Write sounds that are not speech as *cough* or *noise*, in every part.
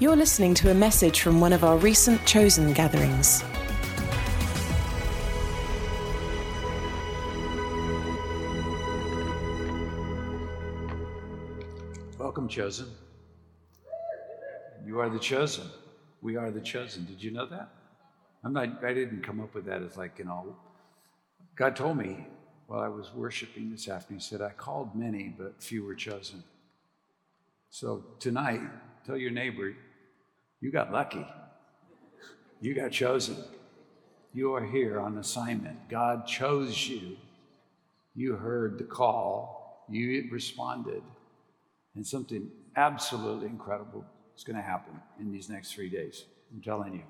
You're listening to a message from one of our recent Chosen gatherings. Welcome, Chosen. You are the chosen. We are the chosen. Did you know that? I'm not, I didn't come up with that as like, you know, God told me while I was worshiping this afternoon, He said, I called many, but few were chosen. So tonight, tell your neighbor, you got lucky. You got chosen. You are here on assignment. God chose you. You heard the call, you responded, and something absolutely incredible is going to happen in these next three days. I'm telling you.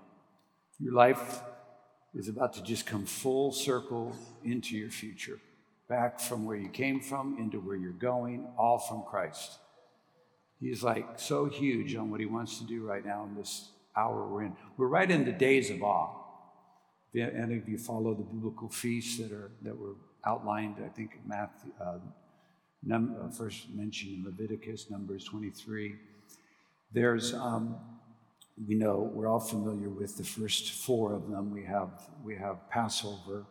Your life is about to just come full circle into your future, back from where you came from into where you're going, all from Christ. He's like so huge on what he wants to do right now in this hour we're in. We're right in the days of awe. If any of you follow the biblical feasts that are that were outlined, I think Matthew, uh, num, uh, first mentioned in Leviticus, Numbers 23. There's um, we know we're all familiar with the first four of them. We have we have Passover,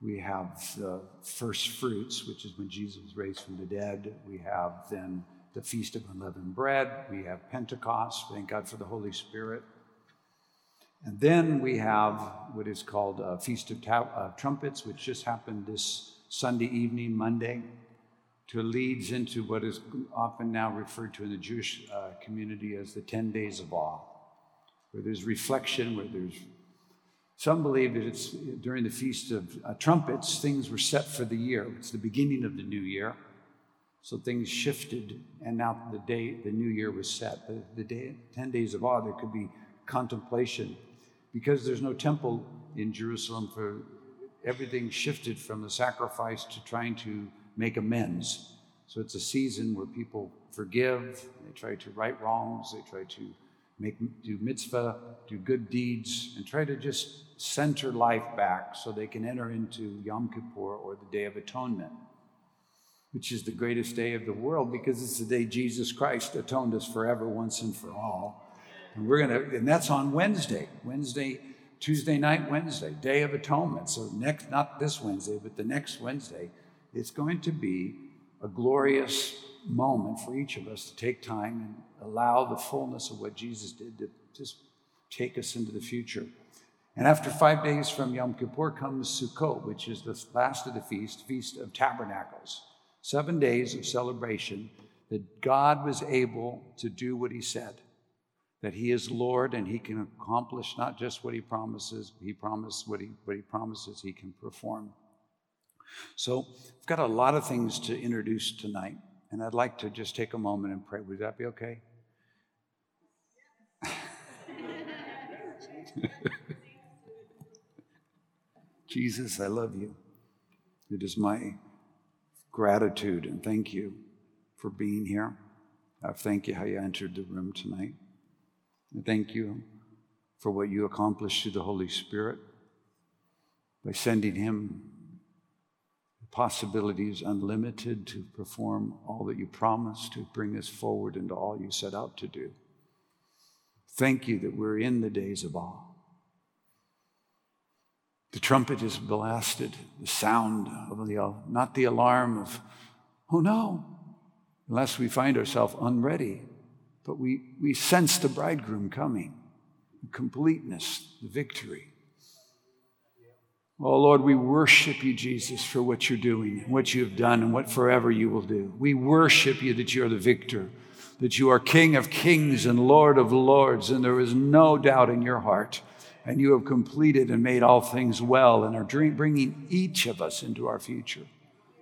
we have the first fruits, which is when Jesus was raised from the dead. We have then the Feast of Unleavened Bread. We have Pentecost. Thank God for the Holy Spirit. And then we have what is called a Feast of Ta- uh, Trumpets, which just happened this Sunday evening, Monday, to leads into what is often now referred to in the Jewish uh, community as the 10 days of awe, where there's reflection, where there's some believe that it's during the Feast of uh, Trumpets, things were set for the year. It's the beginning of the new year. So things shifted, and now the day, the new year was set. The, the day, 10 days of awe, there could be contemplation. Because there's no temple in Jerusalem, for everything shifted from the sacrifice to trying to make amends. So it's a season where people forgive, they try to right wrongs, they try to make do mitzvah, do good deeds, and try to just center life back so they can enter into Yom Kippur or the Day of Atonement which is the greatest day of the world because it's the day Jesus Christ atoned us forever, once and for all. And we're gonna, and that's on Wednesday, Wednesday, Tuesday night, Wednesday, Day of Atonement. So next, not this Wednesday, but the next Wednesday, it's going to be a glorious moment for each of us to take time and allow the fullness of what Jesus did to just take us into the future. And after five days from Yom Kippur comes Sukkot, which is the last of the feast, Feast of Tabernacles seven days of celebration that God was able to do what He said, that He is Lord and He can accomplish not just what He promises, He promised what He, what he promises He can perform. So I've got a lot of things to introduce tonight, and I'd like to just take a moment and pray. Would that be okay? *laughs* Jesus, I love you. It is my gratitude and thank you for being here. I thank you how you entered the room tonight. And thank you for what you accomplished through the Holy Spirit by sending Him possibilities unlimited to perform all that you promised to bring us forward into all you set out to do. Thank you that we're in the days of awe. The trumpet is blasted, the sound of the, not the alarm of, oh no, unless we find ourselves unready, but we, we sense the bridegroom coming, the completeness, the victory. Oh Lord, we worship you, Jesus, for what you're doing, what you have done, and what forever you will do. We worship you that you're the victor, that you are King of kings and Lord of lords, and there is no doubt in your heart and you have completed and made all things well and are bringing each of us into our future.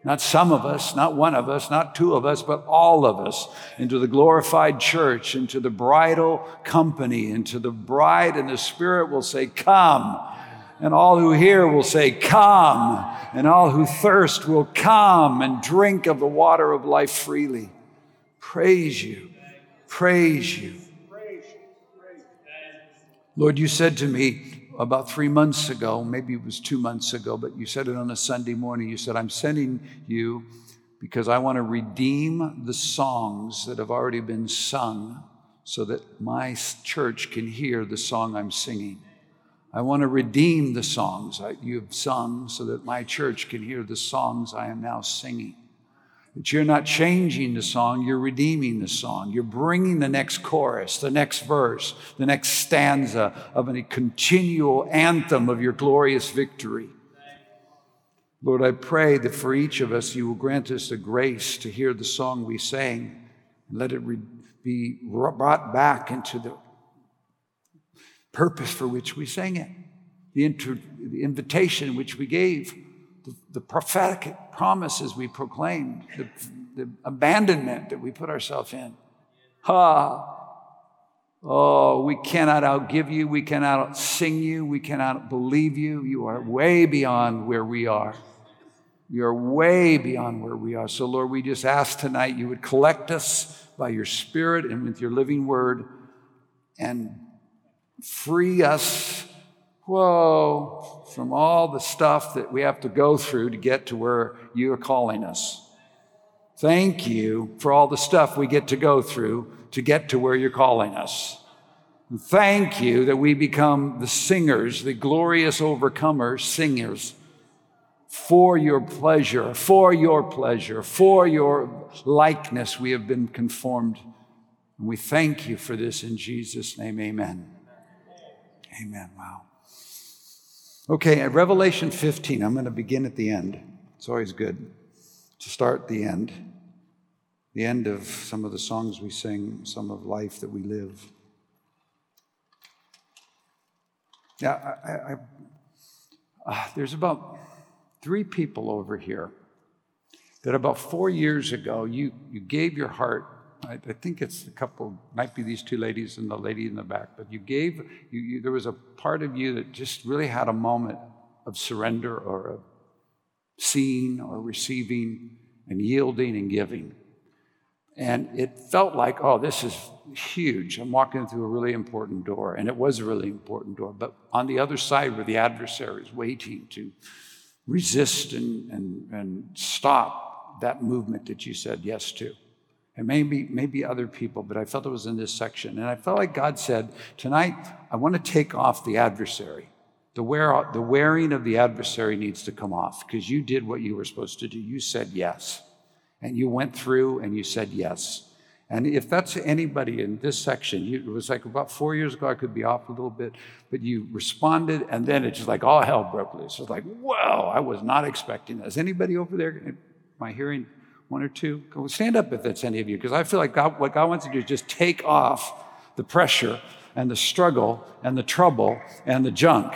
Not some of us, not one of us, not two of us, but all of us into the glorified church, into the bridal company, into the bride, and the Spirit will say, Come. And all who hear will say, Come. And all who thirst will come and drink of the water of life freely. Praise you. Praise you. Lord, you said to me about three months ago, maybe it was two months ago, but you said it on a Sunday morning. You said, I'm sending you because I want to redeem the songs that have already been sung so that my church can hear the song I'm singing. I want to redeem the songs you've sung so that my church can hear the songs I am now singing. That you're not changing the song, you're redeeming the song. You're bringing the next chorus, the next verse, the next stanza of a continual anthem of your glorious victory. Lord, I pray that for each of us, you will grant us the grace to hear the song we sang and let it re- be brought back into the purpose for which we sang it, the, inter- the invitation which we gave the, the prophetic promises we proclaimed, the, the abandonment that we put ourselves in. Ha! Oh, we cannot outgive you. We cannot sing you. We cannot believe you. You are way beyond where we are. You are way beyond where we are. So, Lord, we just ask tonight you would collect us by your Spirit and with your living word and free us whoa, from all the stuff that we have to go through to get to where you are calling us. Thank you for all the stuff we get to go through to get to where you're calling us. And thank you that we become the singers, the glorious overcomers, singers for your pleasure, for your pleasure, for your likeness. We have been conformed. And we thank you for this in Jesus' name. Amen. Amen. Wow. Okay, at Revelation 15, I'm going to begin at the end. It's always good to start the end, the end of some of the songs we sing, some of life that we live. Yeah, I, I, I, uh, there's about three people over here that about four years ago you, you gave your heart I, I, think it's a couple, might be these two ladies and the lady in the back, but you gave, you, you, there was a part of you that just really had a moment of surrender or a seeing or receiving and yielding and giving. And it felt like, oh, this is huge. I'm walking through a really important door. And it was a really important door. But on the other side were the adversaries waiting to resist and, and, and stop that movement that you said yes to and maybe maybe other people but i felt it was in this section and i felt like god said tonight i want to take off the adversary the, wear, the wearing of the adversary needs to come off because you did what you were supposed to do you said yes and you went through and you said yes and if that's anybody in this section, you, it was like about four years ago, I could be off a little bit, but you responded, and then it's just like all hell broke loose. It's like, whoa, I was not expecting this. Anybody over there? Am I hearing one or two? Go stand up if that's any of you, because I feel like God, what God wants to do is just take off the pressure and the struggle and the trouble and the junk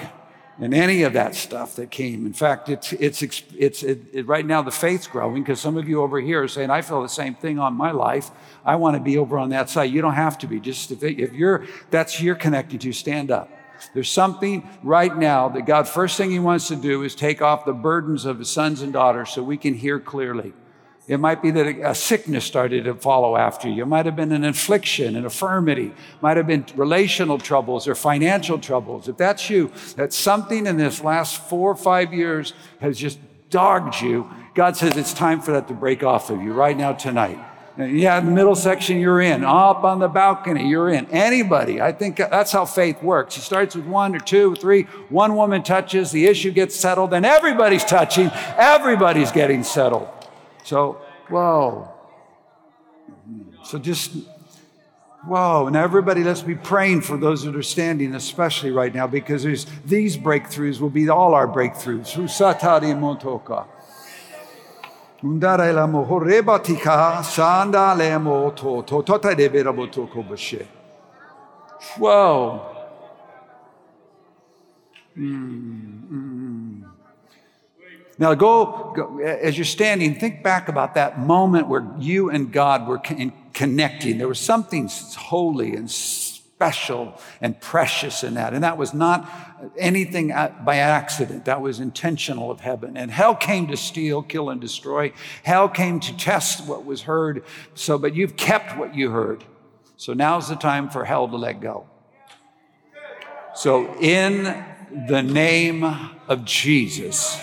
and any of that stuff that came. In fact, it's, it's, it's it, it, right now the faith's growing because some of you over here are saying, I feel the same thing on my life. I want to be over on that side. You don't have to be. Just if, if you're, that's you're connected to, stand up. There's something right now that God, first thing He wants to do is take off the burdens of His sons and daughters so we can hear clearly. It might be that a sickness started to follow after you. It might have been an affliction, an infirmity, it might have been relational troubles or financial troubles. If that's you, that something in this last four or five years has just dogged you, God says it's time for that to break off of you right now tonight. Yeah, middle section you're in, up on the balcony you're in. Anybody, I think that's how faith works. It starts with one or two, or three. One woman touches, the issue gets settled, and everybody's touching, everybody's getting settled. So, whoa. So just, whoa. And everybody, let's be praying for those that are standing, especially right now, because there's, these breakthroughs will be all our breakthroughs. Motoka. To. Whoa. Mm. Now, go, go, as you're standing, think back about that moment where you and God were connecting. There was something holy and special and precious in that. And that was not anything uh, by accident, that was intentional of heaven. And hell came to steal, kill, and destroy. Hell came to test what was heard. So, but you've kept what you heard. So now's the time for hell to let go. So, in the name of Jesus,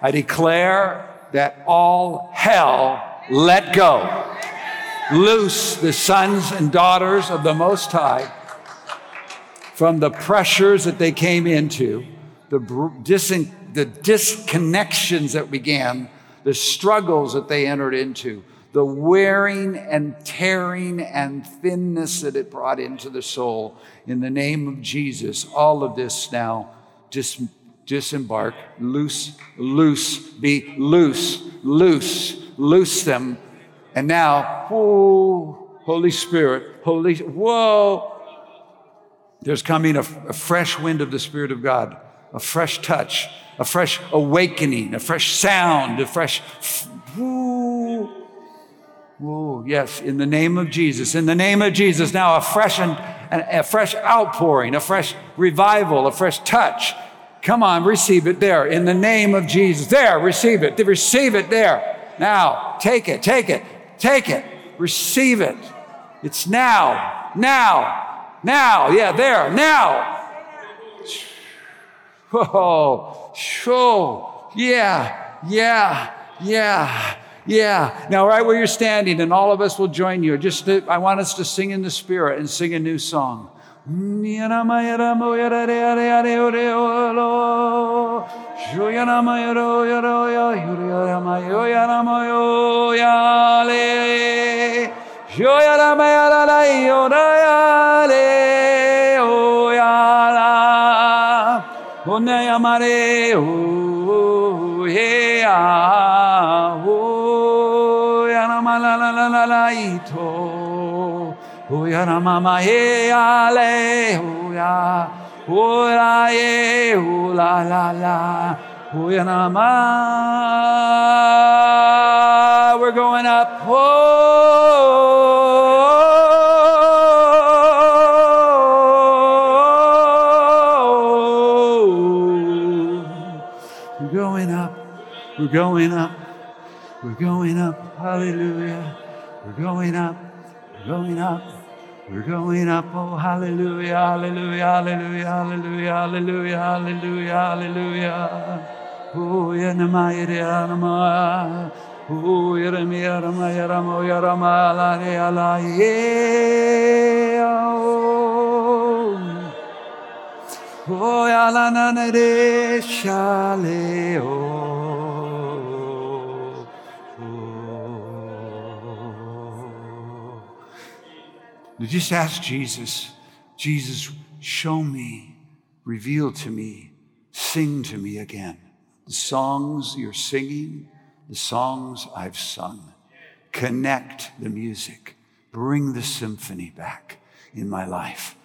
I declare that all hell let go. loose the sons and daughters of the Most High from the pressures that they came into, the, the disconnections that began, the struggles that they entered into, the wearing and tearing and thinness that it brought into the soul. In the name of Jesus, all of this now dis- disembark, loose, loose, be loose, loose, loose them. And now, whoa, Holy Spirit, Holy, whoa, there's coming a, a fresh wind of the Spirit of God, a fresh touch, a fresh awakening, a fresh sound, a fresh, whoo, whoo, yes, in the name of Jesus, in the name of Jesus, now a fresh and a fresh outpouring, a fresh revival, a fresh touch. Come on, receive it there in the name of Jesus. There, receive it. Receive it there. Now, take it, take it, take it, receive it. It's now, now, now. Yeah, there, now. Oh, sure. Yeah, yeah, yeah. Yeah. Now, right where you're standing, and all of us will join you. Just I want us to sing in the Spirit and sing a new song. La la la la la ito. Uya na mama ye ale uya. Ula ye ula la la. We're going up. We're going up. We're going up. We're going up. Hallelujah. We're going up. We're going up. We're going up. Oh, hallelujah. Hallelujah. Hallelujah. Hallelujah. Hallelujah. Hallelujah. Hallelujah. Oh, yanamaya yanama. Oh, yarama yarama yarama yarama la re la ye. Oh, yala na ne shale. Oh. Just ask Jesus, Jesus, show me, reveal to me, sing to me again the songs you're singing, the songs I've sung. Connect the music, bring the symphony back in my life.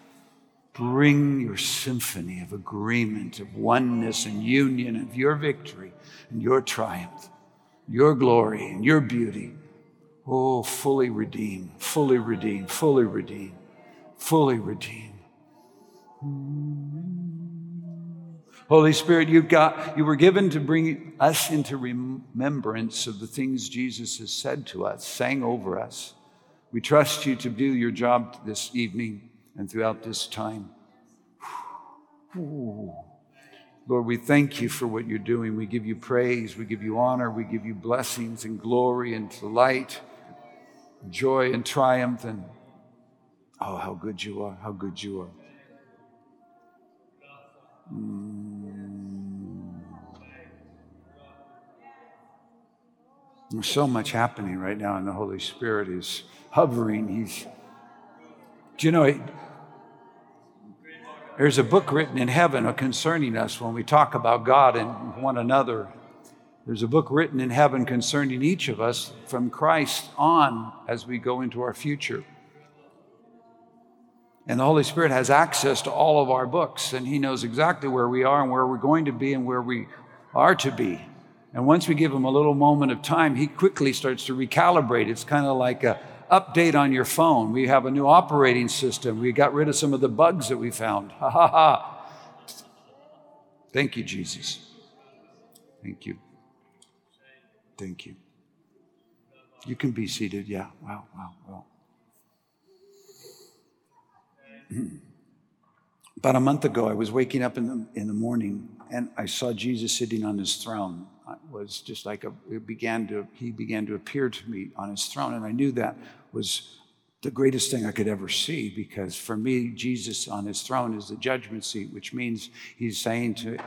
Bring your symphony of agreement, of oneness and union, of your victory and your triumph, your glory and your beauty Oh, fully redeem, fully redeem, fully redeem, fully redeem. Holy Spirit, you got you were given to bring us into remembrance of the things Jesus has said to us, sang over us. We trust you to do your job this evening and throughout this time. Ooh. Lord, we thank you for what you're doing. We give you praise, we give you honor, we give you blessings and glory and delight joy and triumph and oh, how good you are, how good you are. Mm. There's so much happening right now, and the Holy Spirit is hovering. He's, do you know, it, there's a book written in heaven concerning us when we talk about God and one another. There's a book written in heaven concerning each of us from Christ on as we go into our future. And the Holy Spirit has access to all of our books, and He knows exactly where we are and where we're going to be and where we are to be. And once we give Him a little moment of time, He quickly starts to recalibrate. It's kind of like a update on your phone. We have a new operating system. We got rid of some of the bugs that we found. Ha ha ha. Thank you, Jesus. Thank you. Thank you. You can be seated. Yeah. Wow, wow, wow. *clears throat* About a month ago, I was waking up in the, in the morning and I saw Jesus sitting on his throne. It was just like a, it began to, he began to appear to me on his throne. And I knew that was the greatest thing I could ever see because for me, Jesus on his throne is the judgment seat, which means he's saying to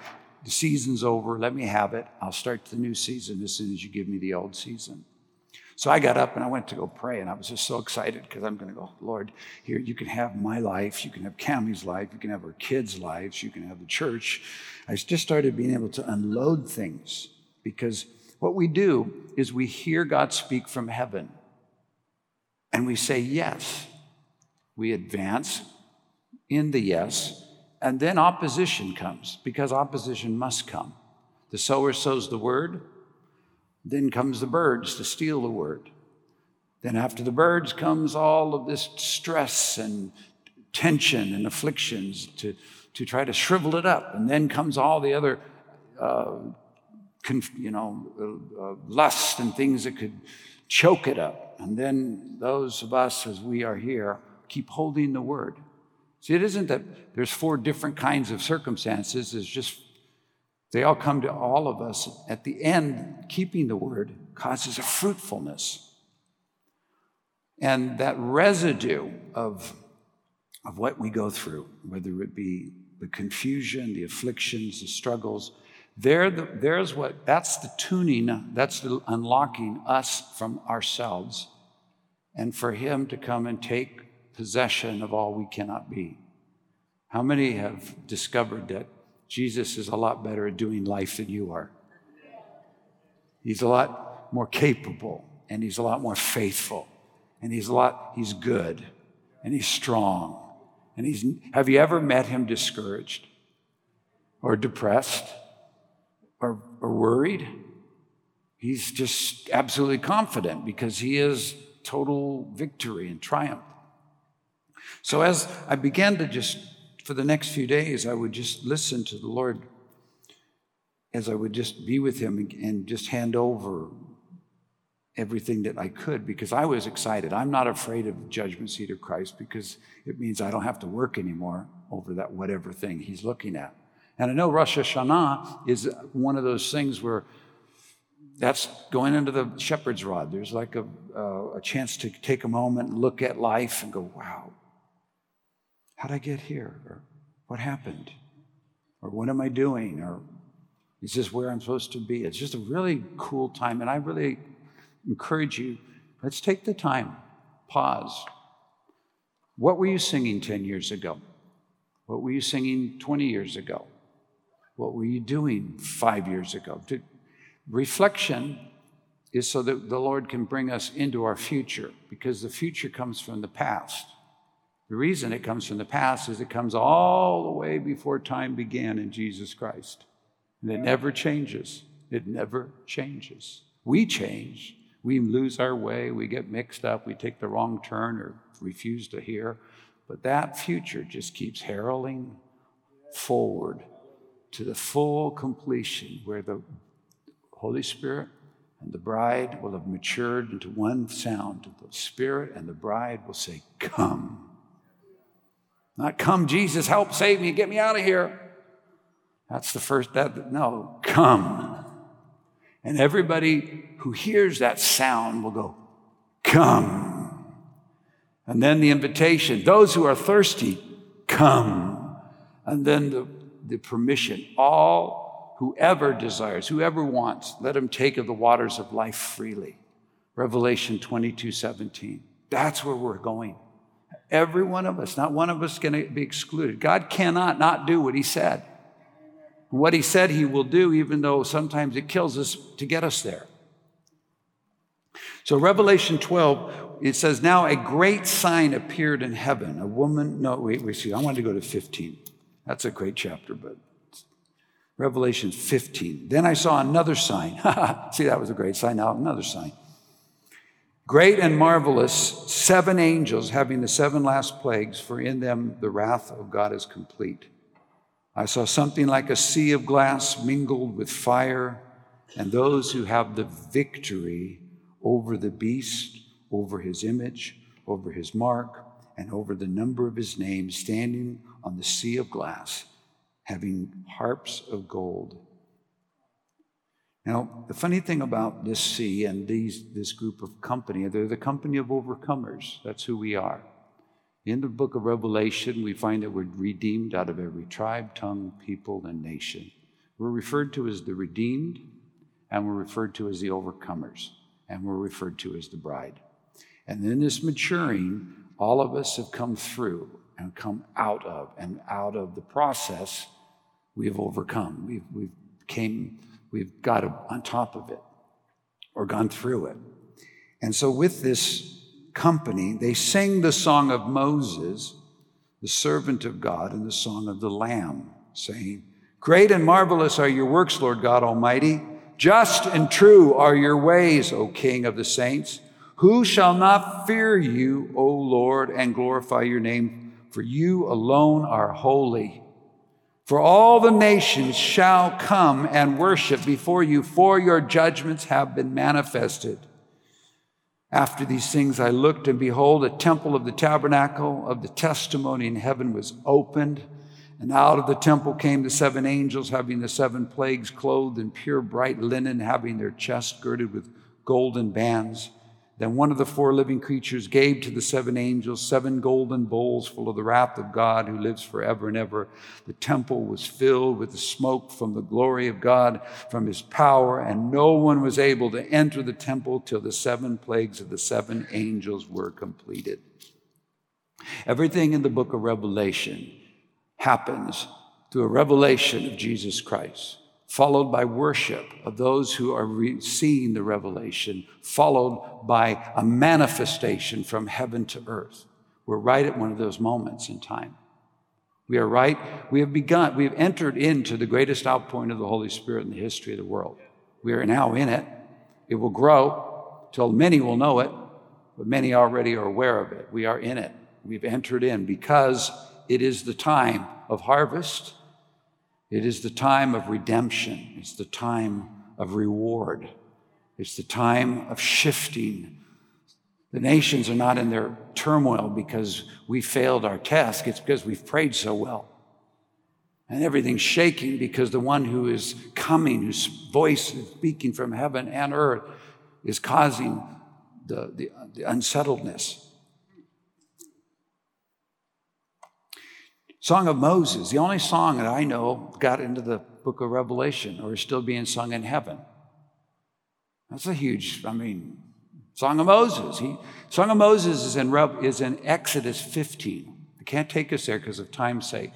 the season's over, let me have it. I'll start the new season as soon as you give me the old season. So I got up and I went to go pray, and I was just so excited because I'm going to go, Lord, here, you can have my life, you can have Cammie's life, you can have our kids' lives, you can have the church. I just started being able to unload things because what we do is we hear God speak from heaven and we say yes. We advance in the yes, and then opposition comes because opposition must come. The sower sows the word, then comes the birds to steal the word. Then, after the birds, comes all of this stress and tension and afflictions to, to try to shrivel it up. And then comes all the other, uh, conf, you know, uh, uh, lust and things that could choke it up. And then those of us, as we are here, keep holding the word. See, it isn't that there's four different kinds of circumstances, it's just they all come to all of us. At the end, keeping the word causes a fruitfulness. And that residue of, of what we go through, whether it be the confusion, the afflictions, the struggles, there, the, there's what, that's the tuning, that's the unlocking us from ourselves and for Him to come and take possession of all we cannot be. How many have discovered that Jesus is a lot better at doing life than you are. He's a lot more capable and he's a lot more faithful and he's a lot, he's good and he's strong. And he's, have you ever met him discouraged or depressed or, or worried? He's just absolutely confident because he is total victory and triumph. So as I began to just for the next few days, I would just listen to the Lord as I would just be with Him and just hand over everything that I could because I was excited. I'm not afraid of the judgment seat of Christ because it means I don't have to work anymore over that whatever thing He's looking at. And I know Rosh Hashanah is one of those things where that's going into the shepherd's rod. There's like a, uh, a chance to take a moment and look at life and go, wow, How'd I get here? Or what happened? Or what am I doing? Or is this where I'm supposed to be? It's just a really cool time. And I really encourage you let's take the time, pause. What were you singing 10 years ago? What were you singing 20 years ago? What were you doing five years ago? Reflection is so that the Lord can bring us into our future because the future comes from the past. The reason it comes from the past is it comes all the way before time began in Jesus Christ. And it never changes. It never changes. We change. We lose our way. We get mixed up. We take the wrong turn or refuse to hear. But that future just keeps heralding forward to the full completion where the Holy Spirit and the bride will have matured into one sound. The Spirit and the bride will say, Come. Not come, Jesus, help, save me, get me out of here. That's the first, that, no, come. And everybody who hears that sound will go, come. And then the invitation, those who are thirsty, come. And then the, the permission, all whoever desires, whoever wants, let him take of the waters of life freely. Revelation 22 17. That's where we're going. Every one of us, not one of us going to be excluded. God cannot not do what He said. What He said He will do, even though sometimes it kills us to get us there. So, Revelation 12, it says, Now a great sign appeared in heaven. A woman, no, wait, wait, see, I wanted to go to 15. That's a great chapter, but Revelation 15. Then I saw another sign. *laughs* see, that was a great sign. Now, another sign. Great and marvelous, seven angels having the seven last plagues, for in them the wrath of God is complete. I saw something like a sea of glass mingled with fire, and those who have the victory over the beast, over his image, over his mark, and over the number of his name, standing on the sea of glass, having harps of gold. Now, the funny thing about this sea and these, this group of company, they're the company of overcomers. That's who we are. In the book of Revelation, we find that we're redeemed out of every tribe, tongue, people, and nation. We're referred to as the redeemed, and we're referred to as the overcomers, and we're referred to as the bride. And in this maturing, all of us have come through and come out of, and out of the process, we have overcome. We've, we've came, we've got on top of it or gone through it. And so with this company, they sang the song of Moses, the servant of God, and the song of the Lamb, saying, Great and marvelous are your works, Lord God Almighty. Just and true are your ways, O King of the saints. Who shall not fear you, O Lord, and glorify your name? For you alone are holy. For all the nations shall come and worship before you, for your judgments have been manifested. After these things, I looked, and behold, a temple of the tabernacle of the testimony in heaven was opened. And out of the temple came the seven angels, having the seven plagues, clothed in pure bright linen, having their chests girded with golden bands. Then one of the four living creatures gave to the seven angels seven golden bowls full of the wrath of God who lives forever and ever. The temple was filled with the smoke from the glory of God, from his power, and no one was able to enter the temple till the seven plagues of the seven angels were completed. Everything in the book of Revelation happens through a revelation of Jesus Christ followed by worship of those who are re- seeing the revelation, followed by a manifestation from heaven to earth. We're right at one of those moments in time. We are right. We have begun, we have entered into the greatest outpouring of the Holy Spirit in the history of the world. We are now in it. It will grow till many will know it, but many already are aware of it. We are in it. We've entered in because it is the time of harvest it is the time of redemption. It's the time of reward. It's the time of shifting. The nations are not in their turmoil because we failed our task, it's because we've prayed so well. And everything's shaking because the one who is coming, whose voice is speaking from heaven and earth, is causing the, the, the unsettledness. Song of Moses, the only song that I know got into the book of Revelation or is still being sung in heaven. That's a huge, I mean, Song of Moses. He, Song of Moses is in, is in Exodus 15. I can't take us there because of time's sake.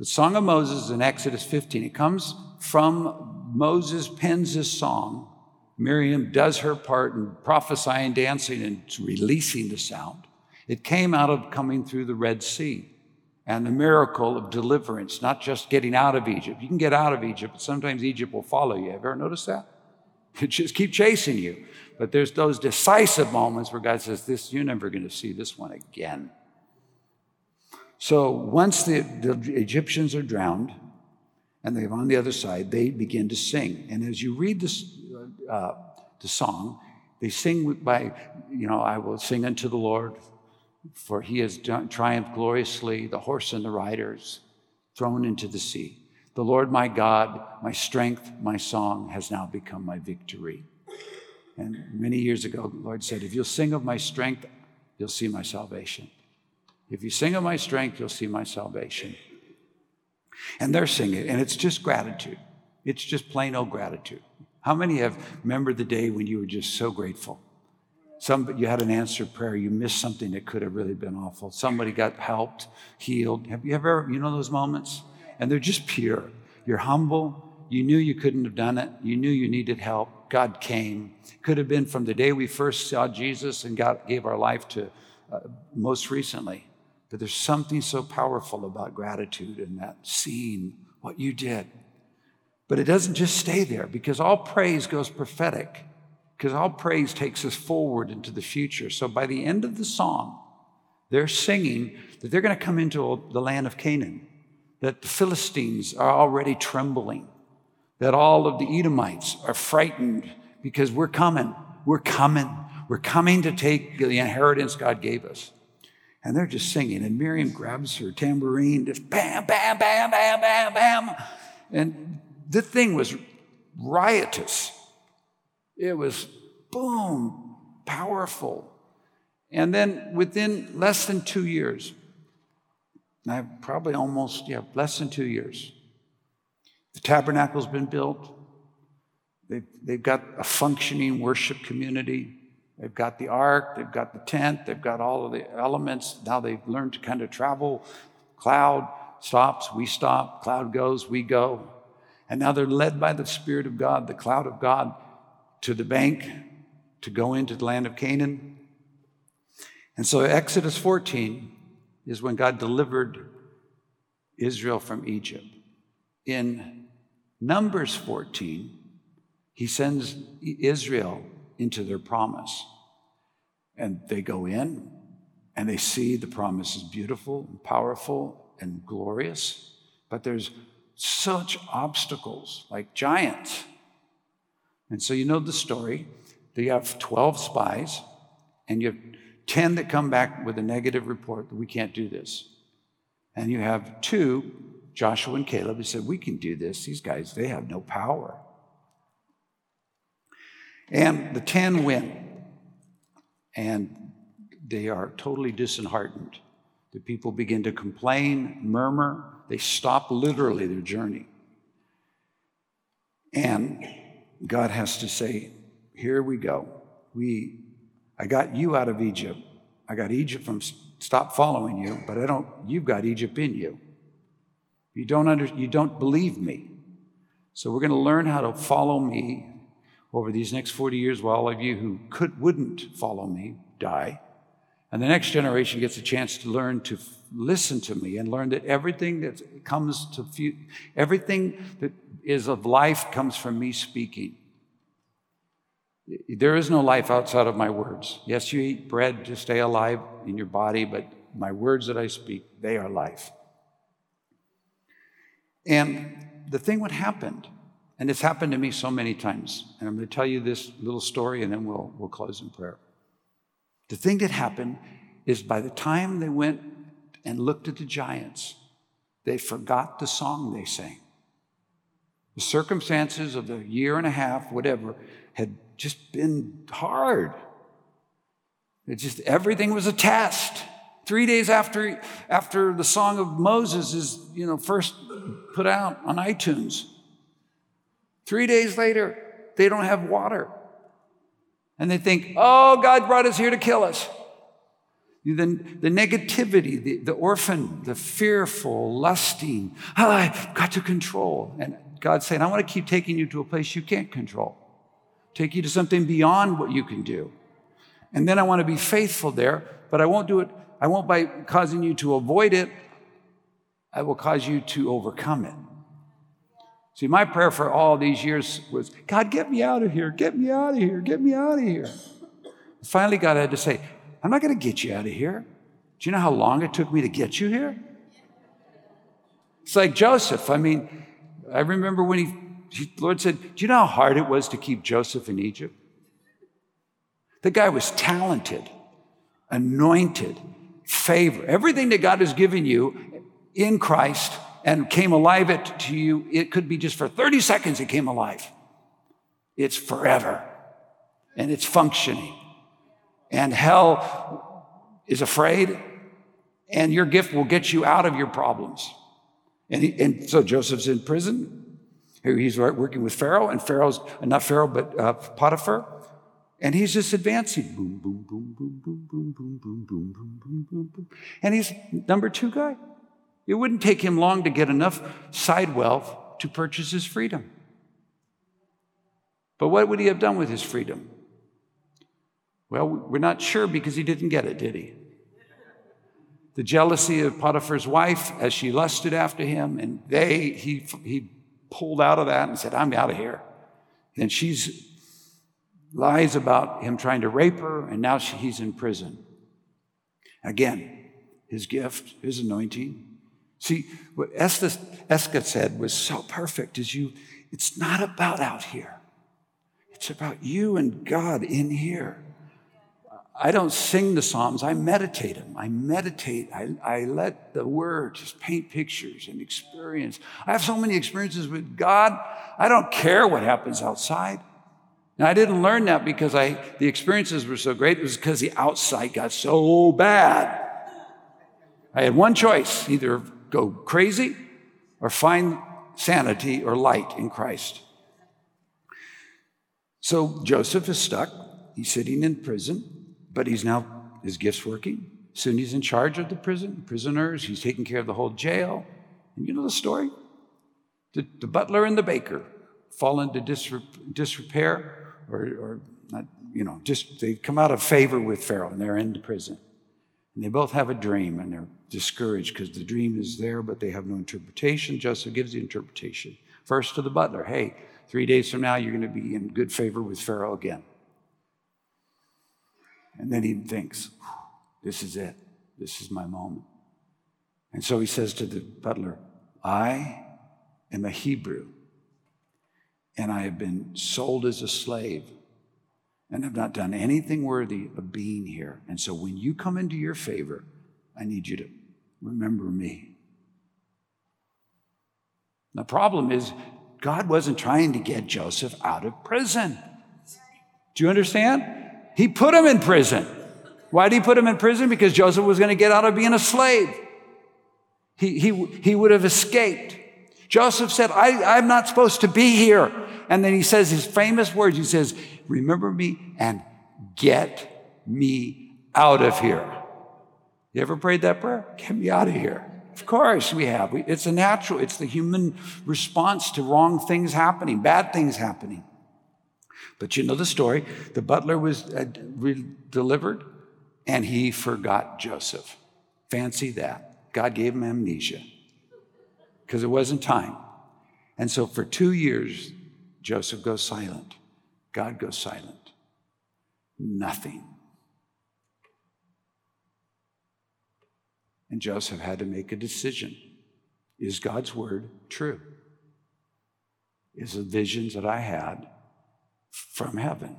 The Song of Moses is in Exodus 15. It comes from Moses pens his song. Miriam does her part in prophesying, dancing, and releasing the sound. It came out of coming through the Red Sea and the miracle of deliverance, not just getting out of Egypt. You can get out of Egypt, but sometimes Egypt will follow you. Have you ever noticed that? *laughs* It just keep chasing you. But there's those decisive moments where God says, This, you're never going to see this one again. So once the, the Egyptians are drowned and they're on the other side, they begin to sing. And as you read this, uh, the song, they sing by, you know, I will sing unto the Lord for he has triumphed gloriously, the horse and the riders thrown into the sea. The Lord my God, my strength, my song has now become my victory. And many years ago, the Lord said, If you'll sing of my strength, you'll see my salvation. If you sing of my strength, you'll see my salvation. And they're singing, and it's just gratitude. It's just plain old gratitude. How many have remembered the day when you were just so grateful? Some, you had an answered prayer. You missed something that could have really been awful. Somebody got helped, healed. Have you ever, you know those moments? And they're just pure. You're humble. You knew you couldn't have done it. You knew you needed help. God came. Could have been from the day we first saw Jesus and God gave our life to uh, most recently. But there's something so powerful about gratitude and that seeing what you did. But it doesn't just stay there because all praise goes prophetic because all praise takes us forward into the future. So by the end of the song, they're singing that they're going to come into the land of Canaan, that the Philistines are already trembling, that all of the Edomites are frightened because we're coming, we're coming, we're coming to take the inheritance God gave us. And they're just singing, and Miriam grabs her tambourine, just bam, bam, bam, bam, bam, bam. And the thing was riotous. It was boom, powerful. And then within less than two years, I probably almost, yeah, less than two years, the tabernacle's been built. They've, they've got a functioning worship community. They've got the ark, they've got the tent, they've got all of the elements. Now they've learned to kind of travel. Cloud stops, we stop. Cloud goes, we go. And now they're led by the Spirit of God, the cloud of God, to the bank to go into the land of Canaan. And so Exodus 14 is when God delivered Israel from Egypt. In Numbers 14, he sends Israel into their promise. And they go in and they see the promise is beautiful and powerful and glorious, but there's such obstacles like giants. And so you know the story. You have 12 spies, and you have 10 that come back with a negative report that we can't do this. And you have two, Joshua and Caleb, who said, We can do this. These guys, they have no power. And the 10 win. And they are totally disheartened. The people begin to complain, murmur. They stop literally their journey. And God has to say, Here we go. We, I got you out of Egypt. I got Egypt from stop following you, but I don't, you've got Egypt in you. You don't, under, you don't believe me. So we're going to learn how to follow me over these next 40 years while all of you who could, wouldn't follow me die. And the next generation gets a chance to learn to listen to me and learn that everything that comes to, fu- everything that is of life comes from me speaking. There is no life outside of my words. Yes, you eat bread to stay alive in your body, but my words that I speak, they are life. And the thing what happened and it's happened to me so many times. And I'm going to tell you this little story and then we'll, we'll close in prayer. The thing that happened is by the time they went and looked at the giants, they forgot the song they sang. The circumstances of the year and a half, whatever, had just been hard. It just everything was a test. Three days after, after the song of Moses is, you know, first put out on iTunes, Three days later, they don't have water. And they think, oh, God brought us here to kill us. Then the negativity, the, the orphan, the fearful, lusting, oh, I've got to control. And God's saying, I want to keep taking you to a place you can't control, take you to something beyond what you can do. And then I want to be faithful there, but I won't do it, I won't by causing you to avoid it, I will cause you to overcome it. See, my prayer for all these years was, God, get me out of here, get me out of here, get me out of here. Finally, God had to say, I'm not going to get you out of here. Do you know how long it took me to get you here? It's like Joseph. I mean, I remember when he, he Lord said, Do you know how hard it was to keep Joseph in Egypt? The guy was talented, anointed, favor. Everything that God has given you in Christ and came alive it to you, it could be just for 30 seconds it came alive. It's forever and it's functioning. And hell is afraid, and your gift will get you out of your problems. And, he, and so Joseph's in prison. He's working with Pharaoh, and Pharaoh's not Pharaoh, but uh, Potiphar. And he's just advancing. Boom, boom, boom, boom, boom, boom, boom, boom, boom, boom, boom, boom, boom. And he's number two guy. It wouldn't take him long to get enough side wealth to purchase his freedom. But what would he have done with his freedom? Well, we're not sure because he didn't get it, did he? The jealousy of Potiphar's wife as she lusted after him, and they, he, he pulled out of that and said, I'm out of here. And she's lies about him trying to rape her, and now she, he's in prison. Again, his gift, his anointing, See, what Esther said was so perfect is you, it's not about out here. It's about you and God in here. I don't sing the Psalms, I meditate them. I meditate. I, I let the word just paint pictures and experience. I have so many experiences with God, I don't care what happens outside. Now, I didn't learn that because I, the experiences were so great. It was because the outside got so bad. I had one choice either go crazy or find sanity or light in Christ. So Joseph is stuck. He's sitting in prison, but he's now, his gift's working. Soon he's in charge of the prison, prisoners. He's taking care of the whole jail. And you know the story? The, the butler and the baker fall into disrepair or, or not, you know, just they come out of favor with Pharaoh and they're into prison. And they both have a dream and they're discouraged because the dream is there, but they have no interpretation. Joseph gives the interpretation. First to the butler, hey, three days from now, you're going to be in good favor with Pharaoh again. And then he thinks, this is it. This is my moment. And so he says to the butler, I am a Hebrew, and I have been sold as a slave and have not done anything worthy of being here. And so when you come into your favor, I need you to remember me. The problem is, God wasn't trying to get Joseph out of prison. Do you understand? He put him in prison. Why did he put him in prison? Because Joseph was going to get out of being a slave. He, he, he would have escaped. Joseph said, I, I'm not supposed to be here. And then he says his famous words. He says, Remember me and get me out of here. You ever prayed that prayer? Get me out of here. Of course we have. It's a natural, it's the human response to wrong things happening, bad things happening. But you know the story. The butler was uh, delivered and he forgot Joseph. Fancy that. God gave him amnesia because it wasn't time. And so for two years, Joseph goes silent. God goes silent. Nothing. And Joseph had to make a decision. Is God's word true? Is the visions that I had from heaven?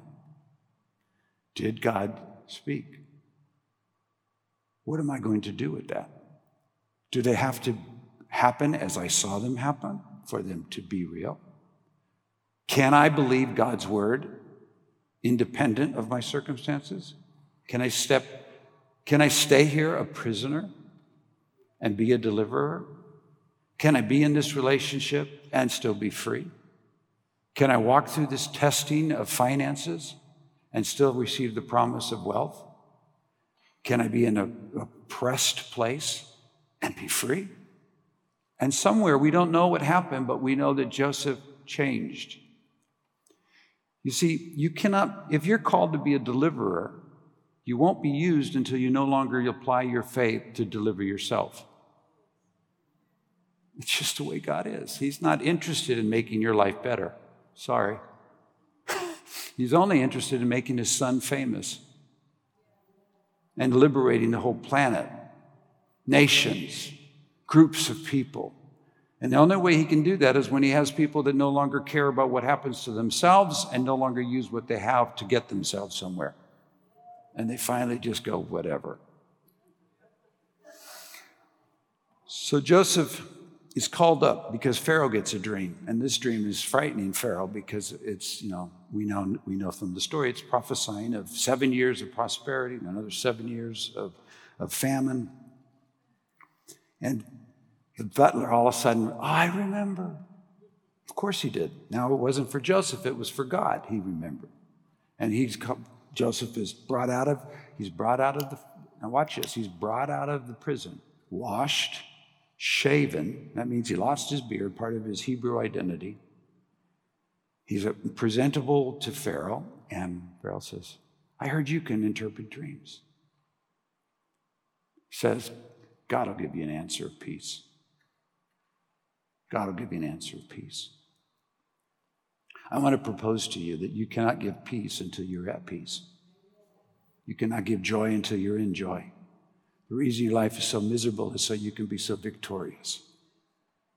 Did God speak? What am I going to do with that? Do they have to happen as I saw them happen for them to be real? Can I believe God's word independent of my circumstances? Can I step, can I stay here a prisoner and be a deliverer? Can I be in this relationship and still be free? Can I walk through this testing of finances and still receive the promise of wealth? Can I be in a oppressed place and be free? And somewhere we don't know what happened, but we know that Joseph changed. You see, you cannot, if you're called to be a deliverer, you won't be used until you no longer apply your faith to deliver yourself. It's just the way God is. He's not interested in making your life better. Sorry. He's only interested in making his son famous and liberating the whole planet, nations, groups of people. And the only way he can do that is when he has people that no longer care about what happens to themselves and no longer use what they have to get themselves somewhere. And they finally just go, whatever. So Joseph is called up because Pharaoh gets a dream. And this dream is frightening Pharaoh because it's, you know, we know, we know from the story, it's prophesying of seven years of prosperity and another seven years of, of famine. And the butler all of a sudden, oh, I remember. Of course he did. Now it wasn't for Joseph, it was for God. He remembered. And he's come, Joseph is brought out of, he's brought out of the, now watch this, he's brought out of the prison, washed, shaven. That means he lost his beard, part of his Hebrew identity. He's presentable to Pharaoh, and Pharaoh says, I heard you can interpret dreams. He says, God will give you an answer of peace. God will give you an answer of peace. I want to propose to you that you cannot give peace until you're at peace. You cannot give joy until you're in joy. The reason your life is so miserable is so you can be so victorious.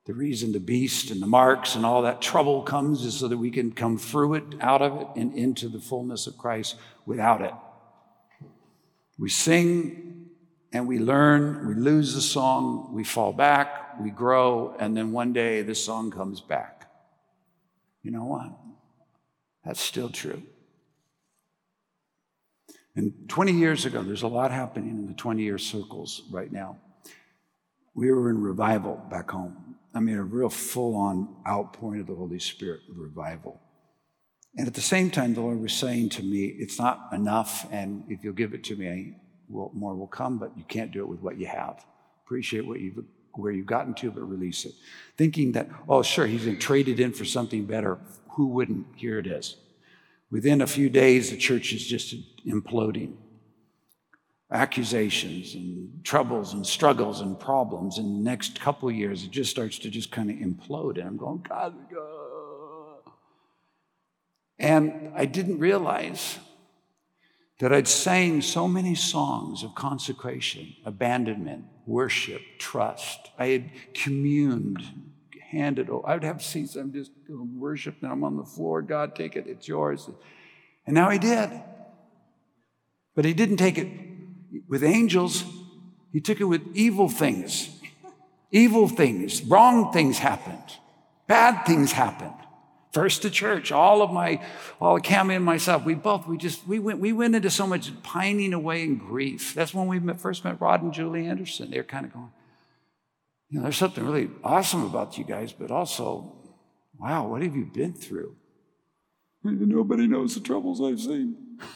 The reason the beast and the marks and all that trouble comes is so that we can come through it, out of it, and into the fullness of Christ without it. We sing and we learn, we lose the song, we fall back, we grow, and then one day the song comes back. You know what? That's still true. And 20 years ago, there's a lot happening in the 20 year circles right now. We were in revival back home. I mean, a real full on outpouring of the Holy Spirit revival. And at the same time, the Lord was saying to me, It's not enough, and if you'll give it to me, more will come, but you can't do it with what you have. Appreciate what you've, where you've gotten to, but release it. Thinking that, oh, sure, he's been traded in for something better. Who wouldn't? Here it is. Within a few days, the church is just imploding. Accusations and troubles and struggles and problems. In the next couple years, it just starts to just kind of implode. And I'm going, God, God. And I didn't realize that I'd sang so many songs of consecration, abandonment, worship, trust. I had communed handed over. I would have seats. I'm just worshiping. I'm on the floor. God, take it. It's yours. And now he did. But he didn't take it with angels. He took it with evil things. Evil things, wrong things happened. Bad things happened. First the church, all of my, all of Cami and myself, we both, we just, we went, we went into so much pining away and grief. That's when we met, first met Rod and Julie Anderson. They're kind of going, you know, there's something really awesome about you guys, but also, wow, what have you been through? Nobody knows the troubles I've seen. *laughs*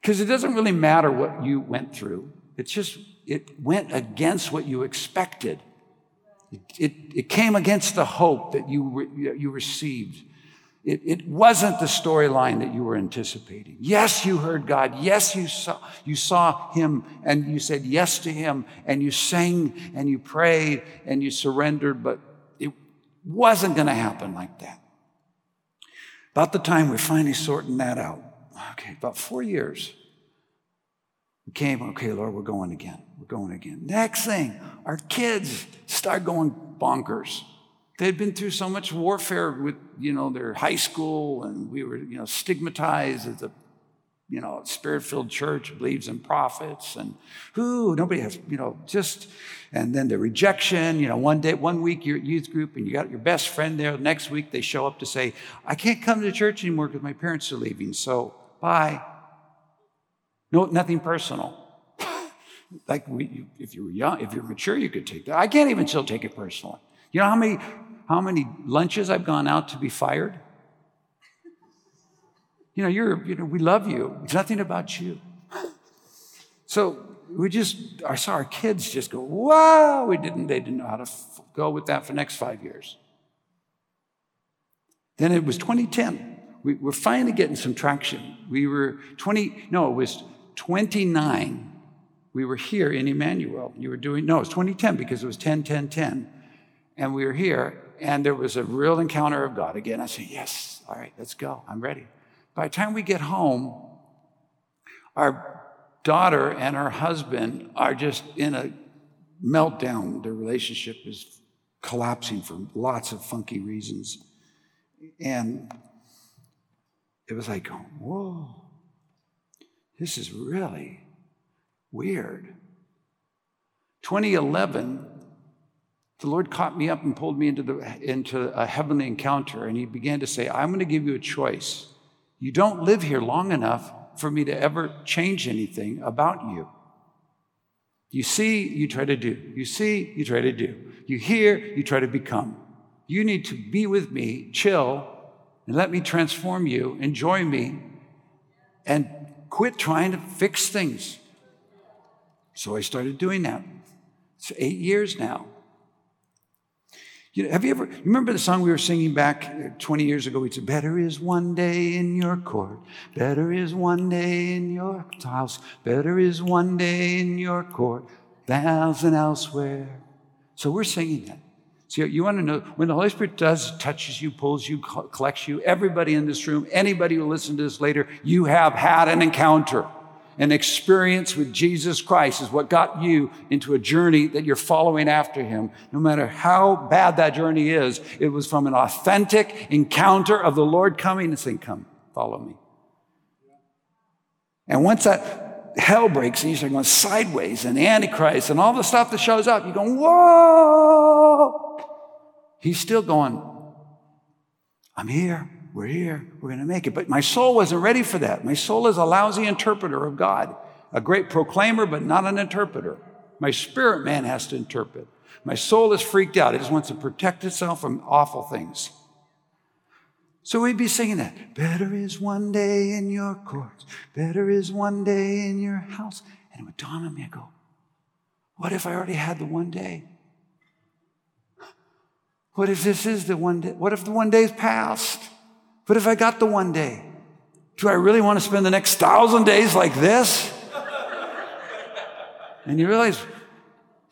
Because it doesn't really matter what you went through. It's just, it went against what you expected. It, it, it came against the hope that you, re, you received. It, it wasn't the storyline that you were anticipating. Yes, you heard God. Yes, you saw, you saw Him and you said yes to Him and you sang and you prayed and you surrendered, but it wasn't going to happen like that. About the time we're finally sorting that out, okay, about four years, we came, okay, Lord, we're going again. We're going again. Next thing, our kids start going bonkers. They'd been through so much warfare with, you know, their high school, and we were, you know, stigmatized as a, you know, spirit-filled church believes in prophets, and who nobody has, you know, just, and then the rejection. You know, one day, one week you're at youth group, and you got your best friend there. Next week they show up to say, "I can't come to church anymore because my parents are leaving, so bye." No, nothing personal. *laughs* like we, if you were young, if you're mature, you could take that. I can't even still take it personally. You know how many how many lunches I've gone out to be fired? You know, you're, you know, we love you. It's nothing about you. So we just, I saw our kids just go, wow, we didn't, they didn't know how to f- go with that for the next five years. Then it was 2010. We were finally getting some traction. We were 20, no, it was 29. We were here in Emmanuel. You were doing, no, it was 2010 because it was 10, 10, 10. And we were here and there was a real encounter of God. Again, I said, Yes, all right, let's go. I'm ready. By the time we get home, our daughter and her husband are just in a meltdown. Their relationship is collapsing for lots of funky reasons. And it was like, whoa, this is really weird. 2011, the Lord caught me up and pulled me into, the, into a heavenly encounter, and He began to say, I'm going to give you a choice. You don't live here long enough for me to ever change anything about you. You see, you try to do. You see, you try to do. You hear, you try to become. You need to be with me, chill, and let me transform you, enjoy me, and quit trying to fix things. So I started doing that. It's eight years now. You know, have you ever, remember the song we were singing back uh, 20 years ago? We said, Better is one day in your court, better is one day in your house, better is one day in your court, thousand elsewhere. So we're singing that. So you want to know when the Holy Spirit does, touches you, pulls you, collects you, everybody in this room, anybody who listens to this later, you have had an encounter an experience with Jesus Christ is what got you into a journey that you're following after him. No matter how bad that journey is, it was from an authentic encounter of the Lord coming and saying, Come, follow me. And once that hell breaks and you start going sideways and Antichrist and all the stuff that shows up. You're going, whoa. He's still going, I'm here. We're here. We're going to make it. But my soul wasn't ready for that. My soul is a lousy interpreter of God, a great proclaimer, but not an interpreter. My spirit man has to interpret. My soul is freaked out. It just wants to protect itself from awful things. So we'd be singing that. Better is one day in your courts. Better is one day in your house. And it would dawn on me. I go, what if I already had the one day? What if this is the one day? What if the one day's passed? What if I got the one day? Do I really want to spend the next thousand days like this? and you realize,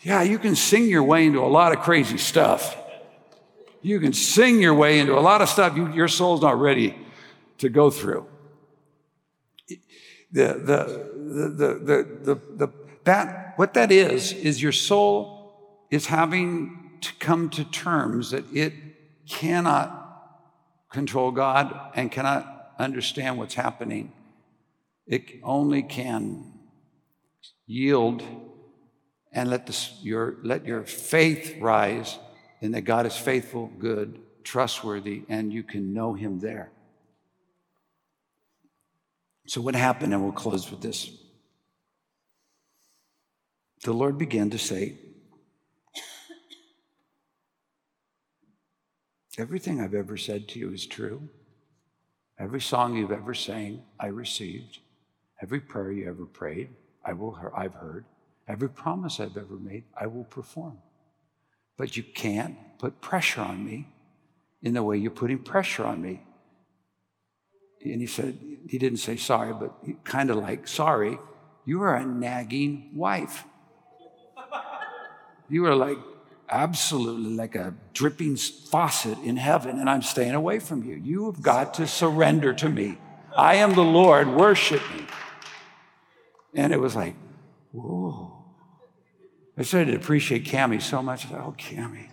yeah, you can sing your way into a lot of crazy stuff. You can sing your way into a lot of stuff you, your soul's not ready to go through. The, the, the, the, the, the, that, what that is, is your soul is having to come to terms that it cannot control God and cannot understand what's happening. It only can yield and let, this, your, let your faith rise in that God is faithful, good, trustworthy, and you can know Him there. So, what happened, and we'll close with this. The Lord began to say, Everything I've ever said to you is true. Every song you've ever sang, I received. Every prayer you ever prayed, I will, I've heard. Every promise I've ever made, I will perform. But you can't put pressure on me in the way you're putting pressure on me. And he said, he didn't say sorry, but kind of like, sorry, you are a nagging wife. You are like absolutely like a dripping faucet in heaven, and I'm staying away from you. You have got to surrender to me. I am the Lord, worship me. And it was like, whoa. I started to appreciate Cami so much. I thought, oh, Cami,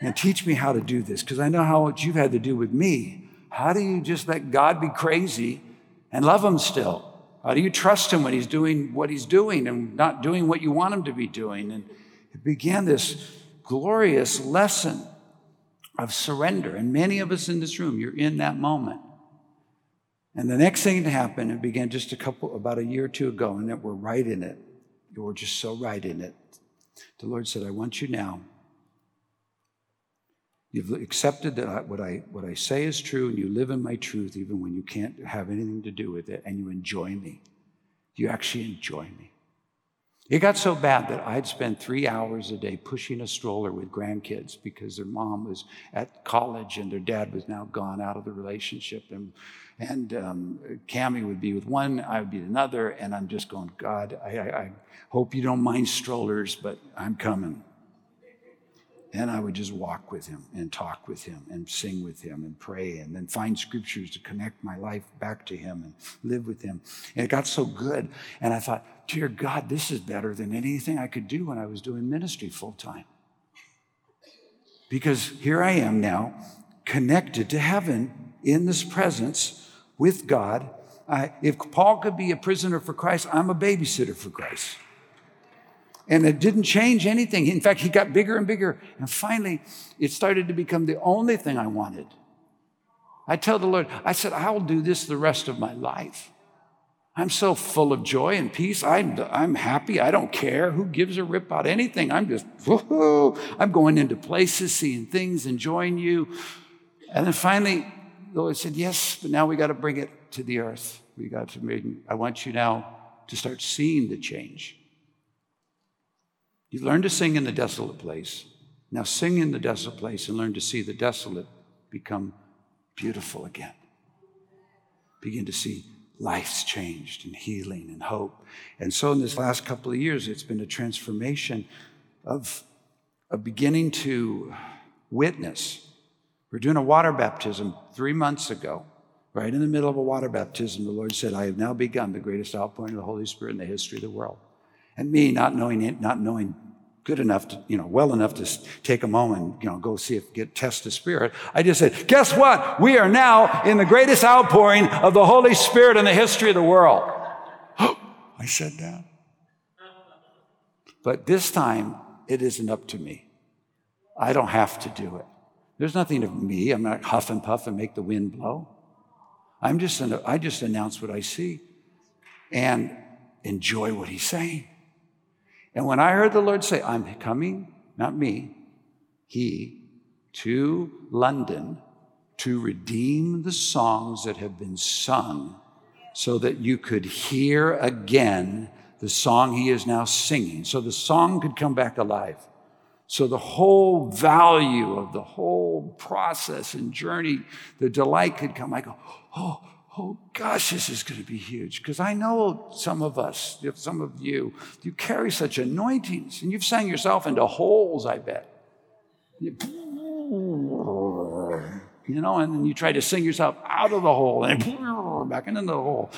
and teach me how to do this because I know how much you've had to do with me. How do you just let God be crazy and love Him still? How do you trust Him when He's doing what He's doing and not doing what you want Him to be doing? And it began this glorious lesson of surrender. And many of us in this room, you're in that moment. And the next thing to happen, it began just a couple, about a year or two ago, and that we're right in it. We're just so right in it. The Lord said, I want you now. You've accepted that what I, what I say is true, and you live in my truth even when you can't have anything to do with it, and you enjoy me. You actually enjoy me. It got so bad that I'd spend three hours a day pushing a stroller with grandkids because their mom was at college and their dad was now gone out of the relationship. And, and um, Cami would be with one, I would be with another. And I'm just going, God, I, I, I hope you don't mind strollers, but I'm coming. And I would just walk with him and talk with him and sing with him and pray and then find scriptures to connect my life back to him and live with him. And it got so good. And I thought, dear God, this is better than anything I could do when I was doing ministry full time. Because here I am now, connected to heaven in this presence with God. I, if Paul could be a prisoner for Christ, I'm a babysitter for Christ. And it didn't change anything. In fact, he got bigger and bigger. And finally, it started to become the only thing I wanted. I tell the Lord, I said, I will do this the rest of my life. I'm so full of joy and peace. I'm, I'm happy. I don't care who gives a rip about anything. I'm just, woohoo. I'm going into places, seeing things, enjoying you. And then finally, the Lord said, Yes, but now we got to bring it to the earth. We got to make, I want you now to start seeing the change. You learn to sing in the desolate place. Now sing in the desolate place and learn to see the desolate become beautiful again. Begin to see life's changed and healing and hope. And so in this last couple of years, it's been a transformation of, of beginning to witness. We're doing a water baptism three months ago. Right in the middle of a water baptism, the Lord said, I have now begun the greatest outpouring of the Holy Spirit in the history of the world. And me, not knowing it, not knowing good enough to, you know, well enough to take a moment, you know, go see if get test the spirit. I just said, guess what? We are now in the greatest outpouring of the Holy Spirit in the history of the world. *gasps* I said that. But this time, it isn't up to me. I don't have to do it. There's nothing of me. I'm not huff and puff and make the wind blow. I'm just, I just announce what I see and enjoy what he's saying. And when I heard the Lord say, I'm coming, not me, he, to London to redeem the songs that have been sung so that you could hear again the song he is now singing, so the song could come back alive. So the whole value of the whole process and journey, the delight could come. I go, oh, oh gosh, this is going to be huge. Because I know some of us, some of you, you carry such anointings and you've sang yourself into holes, I bet. You, *laughs* know, and then you try to sing yourself out of the hole and *laughs* back into the hole.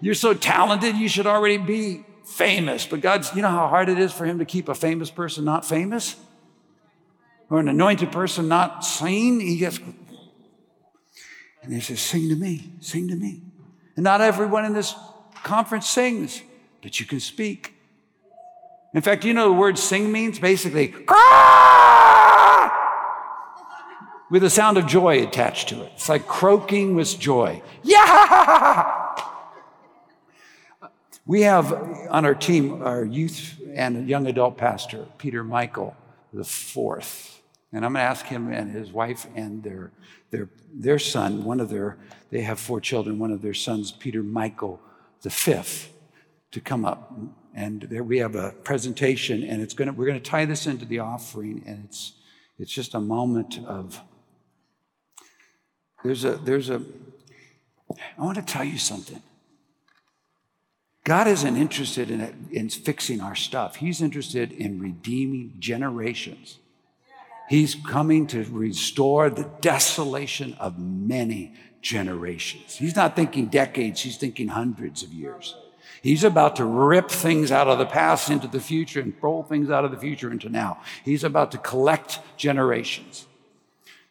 You're so talented, you should already be famous. But God's, you know how hard it is for Him to keep a famous person not famous? Or an anointed person not seen? He gets, and He says, Sing to me, sing to me. And not everyone in this conference sings, but you can speak. In fact, you know the word sing means? Basically, with a sound of joy attached to it. It's like croaking with joy. Yeah! We have on our team our youth and young adult pastor, Peter Michael the fourth. And I'm going to ask him and his wife and their, their, their son, one of their, they have four children, one of their sons, Peter Michael the fifth, to come up. And there we have a presentation, and it's to, we're going to tie this into the offering, and it's, it's just a moment of, there's a, there's a, I want to tell you something. God isn't interested in, in fixing our stuff. He's interested in redeeming generations. He's coming to restore the desolation of many generations. He's not thinking decades, he's thinking hundreds of years. He's about to rip things out of the past into the future and roll things out of the future into now. He's about to collect generations.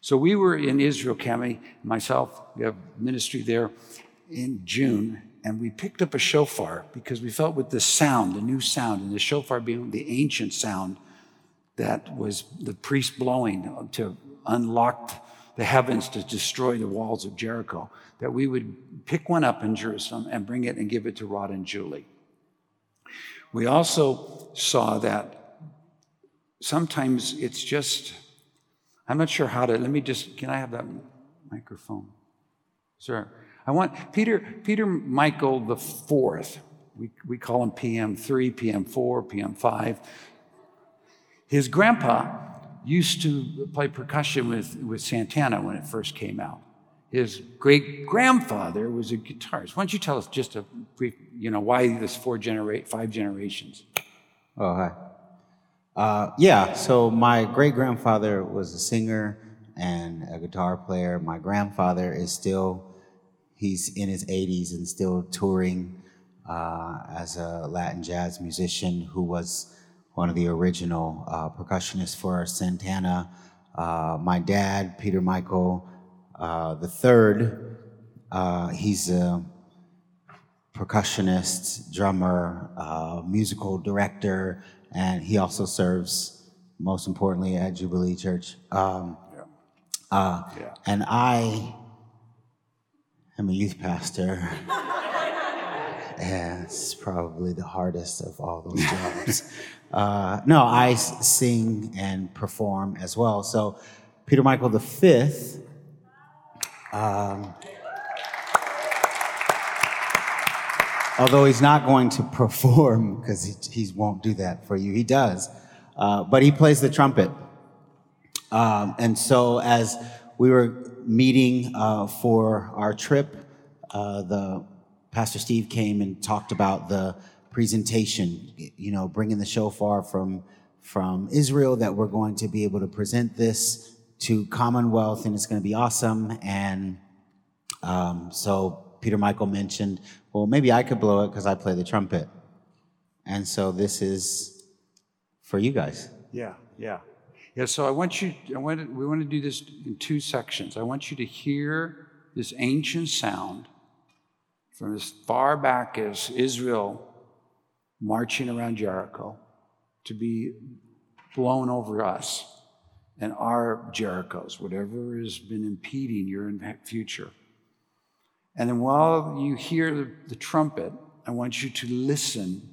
So we were in Israel, Cami, myself, we have ministry there in June, and we picked up a shofar because we felt with the sound, the new sound, and the shofar being the ancient sound that was the priest blowing to unlock the heavens to destroy the walls of Jericho, that we would pick one up in Jerusalem and bring it and give it to Rod and Julie. We also saw that sometimes it's just, I'm not sure how to, let me just, can I have that microphone? Sir. I want Peter, Peter Michael the fourth. We, we call him PM3, PM4, PM5. His grandpa used to play percussion with, with Santana when it first came out. His great grandfather was a guitarist. Why don't you tell us just a brief, you know, why this four generate five generations? Oh, hi. Uh, yeah, so my great grandfather was a singer and a guitar player. My grandfather is still He's in his 80s and still touring uh, as a Latin jazz musician who was one of the original uh, percussionists for Santana. Uh, my dad, Peter Michael uh, the third, uh, he's a percussionist, drummer, uh, musical director, and he also serves, most importantly, at Jubilee Church. Um, yeah. Yeah. And I I'm a youth pastor. *laughs* and it's probably the hardest of all those jobs. *laughs* uh, no, I sing and perform as well. So, Peter Michael the Fifth. Um, although he's not going to *laughs* perform because he, he, won't do that for you, he does. Uh, but he plays the trumpet. Um, and so, as we were meeting uh, for our trip, uh, the Pastor Steve came and talked about the presentation. You know, bringing the shofar from from Israel that we're going to be able to present this to Commonwealth, and it's going to be awesome. And um, so Peter Michael mentioned, well, maybe I could blow it because I play the trumpet. And so this is for you guys. Yeah, yeah. Yeah, so I want you, I want we want to do this in two sections. I want you to hear this ancient sound from as far back as Israel marching around Jericho to be blown over us and our Jerichos, whatever has been impeding your future. And then while you hear the, the trumpet, I want you to listen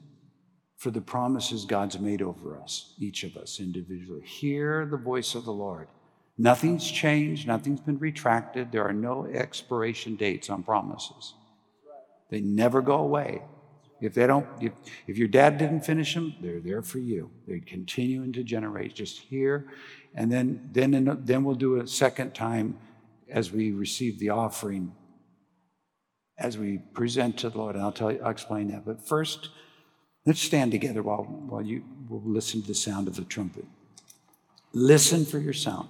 for the promises God's made over us, each of us individually. Hear the voice of the Lord. Nothing's changed, nothing's been retracted. There are no expiration dates on promises. They never go away. If they don't, if, if your dad didn't finish them, they're there for you. They continue into generations. Just hear, and then then then we'll do a second time as we receive the offering, as we present to the Lord, and I'll tell you, I'll explain that. But first, let's stand together while while you will listen to the sound of the trumpet. Listen for your sound.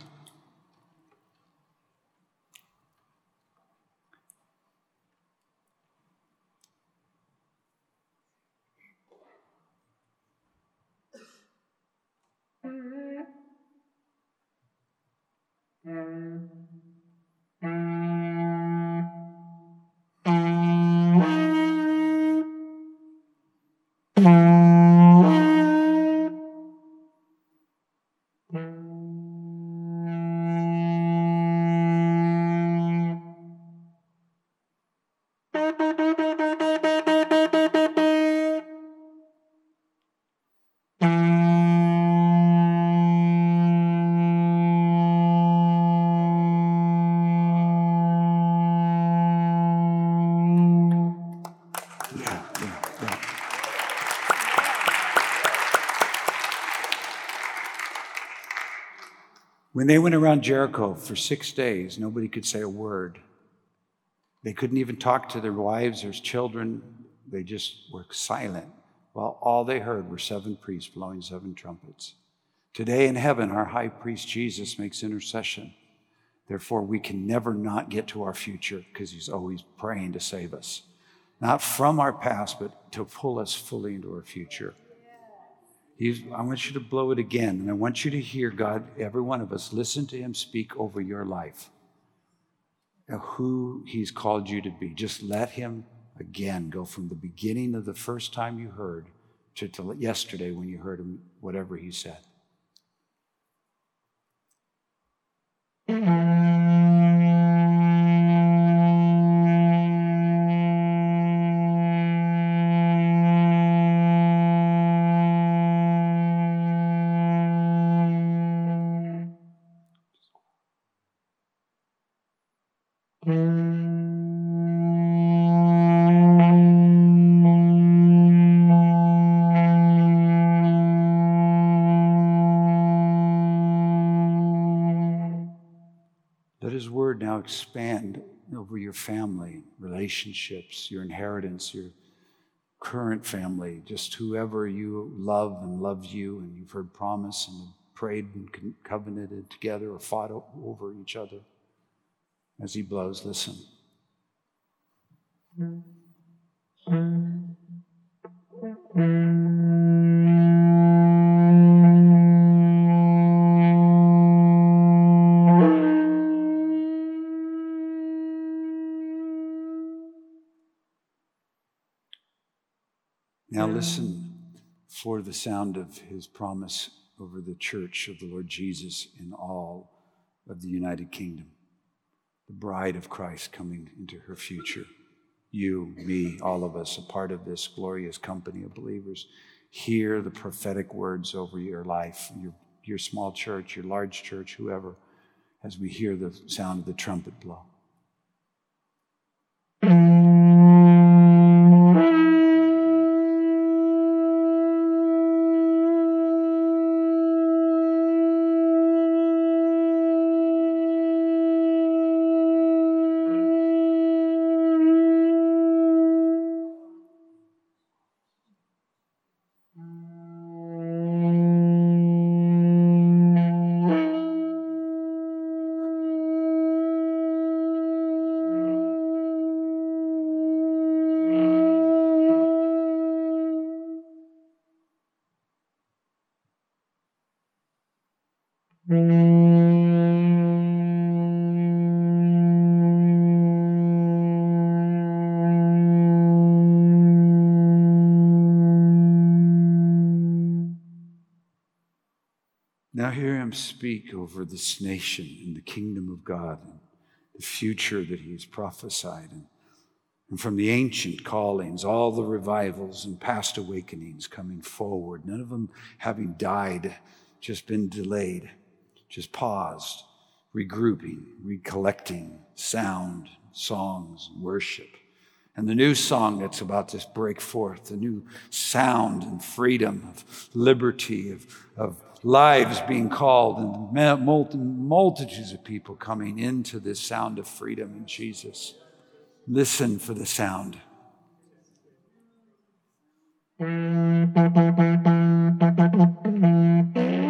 They went around Jericho for six days, nobody could say a word. They couldn't even talk to their wives or children. They just were silent while all they heard were seven priests blowing seven trumpets. Today in heaven, our high priest Jesus makes intercession. Therefore, we can never not get to our future because he's always praying to save us. Not from our past, but to pull us fully into our future. He's, I want you to blow it again, and I want you to hear God, every one of us, listen to Him speak over your life, who He's called you to be. Just let Him again go from the beginning of the first time you heard to, to yesterday when you heard Him, whatever He said. Expand over your family, relationships, your inheritance, your current family, just whoever you love and loves you, and you've heard promise and prayed and covenanted together or fought over each other. As He blows, listen. Now the sound of his promise over the church of the Lord Jesus in all of the United Kingdom, the bride of Christ coming into her future. You, me, all of us, a part of this glorious company of believers, hear the prophetic words over your life, your, your small church, your large church, whoever, as we hear the sound of the trumpet blow. Now hear him speak over this nation and the kingdom of God and the future that he's prophesied. And, and from the ancient callings, all the revivals and past awakenings coming forward, none of them having died, just been delayed, just paused, regrouping, recollecting sound, songs, worship. And the new song that's about to break forth, the new sound and freedom of liberty, of, of lives being called, and multitudes of people coming into this sound of freedom in Jesus. Listen for the sound. *laughs*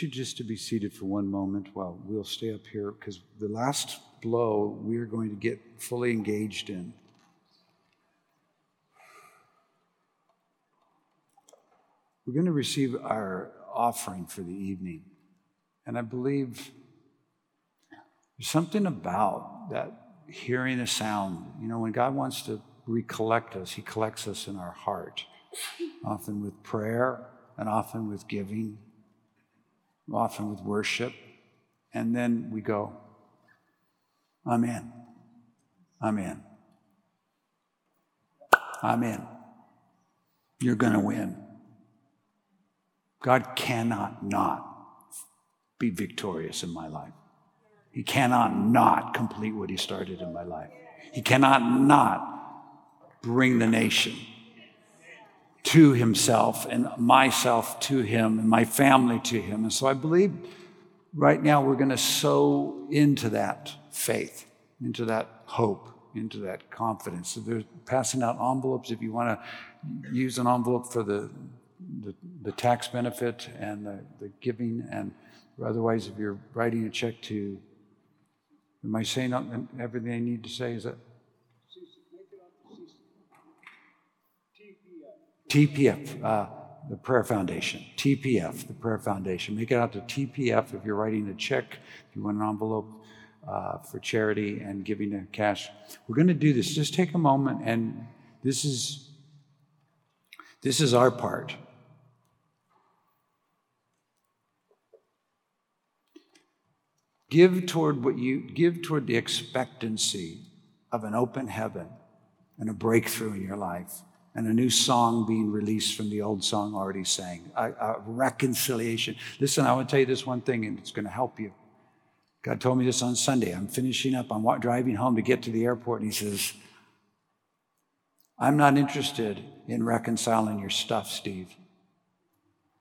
you just to be seated for one moment while we'll stay up here because the last blow we're going to get fully engaged in. We're going to receive our offering for the evening. And I believe there's something about that hearing a sound. You know, when God wants to recollect us, He collects us in our heart, often with prayer and often with giving often with worship, and then we go, I'm in. I'm in. I'm in. You're going to win. God cannot not be victorious in my life. He cannot not complete what He started in my life. He cannot not bring the nation to himself and myself to him and my family to him. And so I believe right now we're going to sow into that faith, into that hope, into that confidence. So they're passing out envelopes if you want to use an envelope for the, the, the tax benefit and the, the giving. And otherwise, if you're writing a check to, am I saying everything I need to say? Is that? TPF, uh, the Prayer Foundation. TPF, the Prayer Foundation. Make it out to TPF if you're writing a check, if you want an envelope uh, for charity and giving a cash. We're going to do this. Just take a moment, and this is this is our part. Give toward what you give toward the expectancy of an open heaven and a breakthrough in your life and a new song being released from the old song already sang. A, a reconciliation. Listen, I want to tell you this one thing, and it's going to help you. God told me this on Sunday. I'm finishing up, I'm driving home to get to the airport, and He says, I'm not interested in reconciling your stuff, Steve.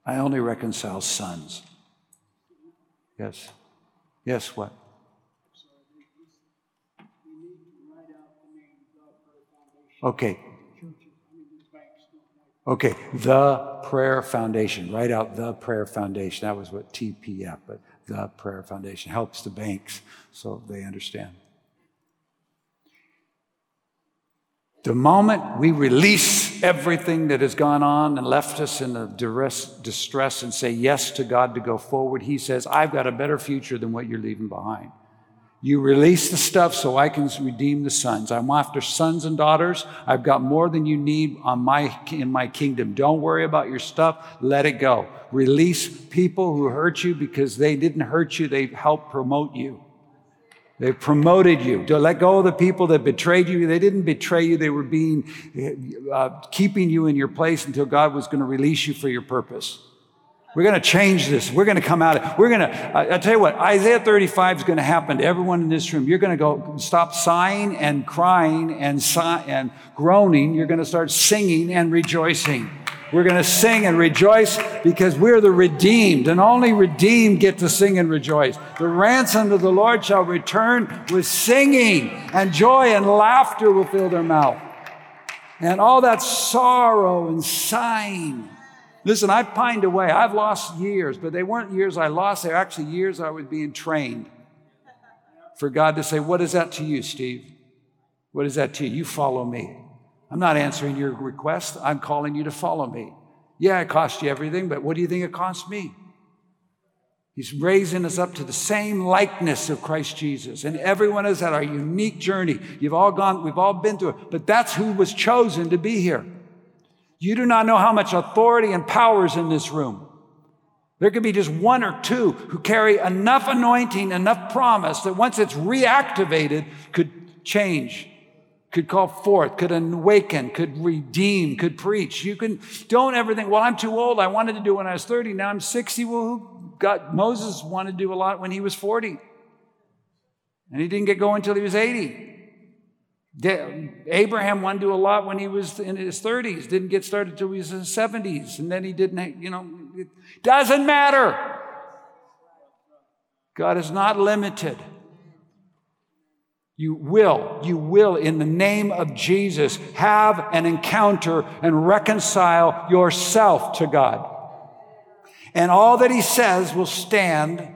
I only reconcile sons. Yes. Yes, what? Okay, Okay, the Prayer Foundation. Write out the Prayer Foundation. That was what TPF, but the Prayer Foundation helps the banks so they understand. The moment we release everything that has gone on and left us in a duress, distress and say yes to God to go forward, He says, I've got a better future than what you're leaving behind. You release the stuff so I can redeem the sons. I'm after sons and daughters. I've got more than you need on my, in my kingdom. Don't worry about your stuff. Let it go. Release people who hurt you because they didn't hurt you. They helped promote you. They promoted you. To let go of the people that betrayed you. They didn't betray you. They were being, uh, keeping you in your place until God was going to release you for your purpose. We're going to change this. We're going to come out. Of, we're going to, I, I tell you what, Isaiah 35 is going to happen to everyone in this room. You're going to go stop sighing and crying and, sigh, and groaning. You're going to start singing and rejoicing. We're going to sing and rejoice because we're the redeemed, and only redeemed get to sing and rejoice. The ransomed of the Lord shall return with singing, and joy and laughter will fill their mouth. And all that sorrow and sighing. Listen, I've pined away. I've lost years, but they weren't years I lost. They're actually years I was being trained for God to say, What is that to you, Steve? What is that to you? You follow me. I'm not answering your request. I'm calling you to follow me. Yeah, it cost you everything, but what do you think it cost me? He's raising us up to the same likeness of Christ Jesus. And everyone is at our unique journey. You've all gone, we've all been through it, but that's who was chosen to be here. You do not know how much authority and power is in this room. There could be just one or two who carry enough anointing, enough promise that once it's reactivated, could change could call forth, could awaken, could redeem, could preach. You can don't ever think, well, I'm too old. I wanted to do when I was 30. Now I'm 60. Well, who got Moses wanted to do a lot when he was 40. And he didn't get going until he was 80. Abraham wanted to do a lot when he was in his 30s, didn't get started until he was in his 70s, and then he didn't, you know, it doesn't matter. God is not limited. You will, you will, in the name of Jesus, have an encounter and reconcile yourself to God. And all that he says will stand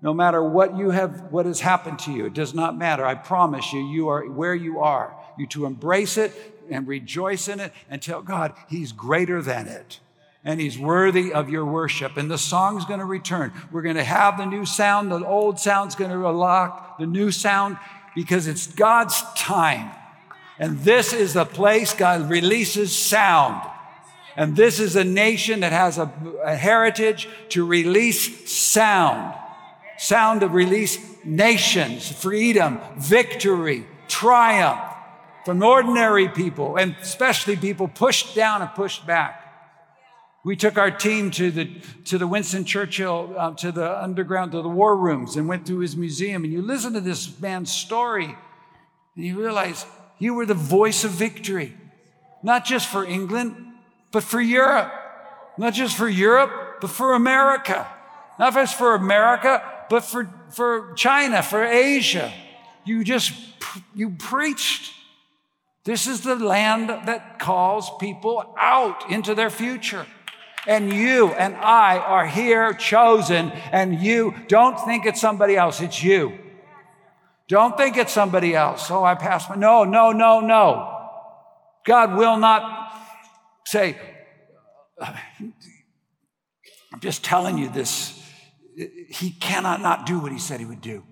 no matter what you have, what has happened to you. It does not matter. I promise you, you are where you are. You to embrace it and rejoice in it and tell God he's greater than it. And he's worthy of your worship. And the song's going to return. We're going to have the new sound. The old sound's going to lock. The new sound because it's God's time. And this is the place God releases sound. And this is a nation that has a, a heritage to release sound. Sound of release nations, freedom, victory, triumph from ordinary people, and especially people pushed down and pushed back. We took our team to the, to the Winston Churchill, uh, to the underground, to the war rooms, and went through his museum. And you listen to this man's story, and you realize you were the voice of victory, not just for England, but for Europe. Not just for Europe, but for America. Not just for America, but for, for China, for Asia. You just, you preached. This is the land that calls people out into their future. And you and I are here chosen, and you don't think it's somebody else, it's you. Don't think it's somebody else. Oh, I passed my. No, no, no, no. God will not say, I'm just telling you this. He cannot not do what he said he would do.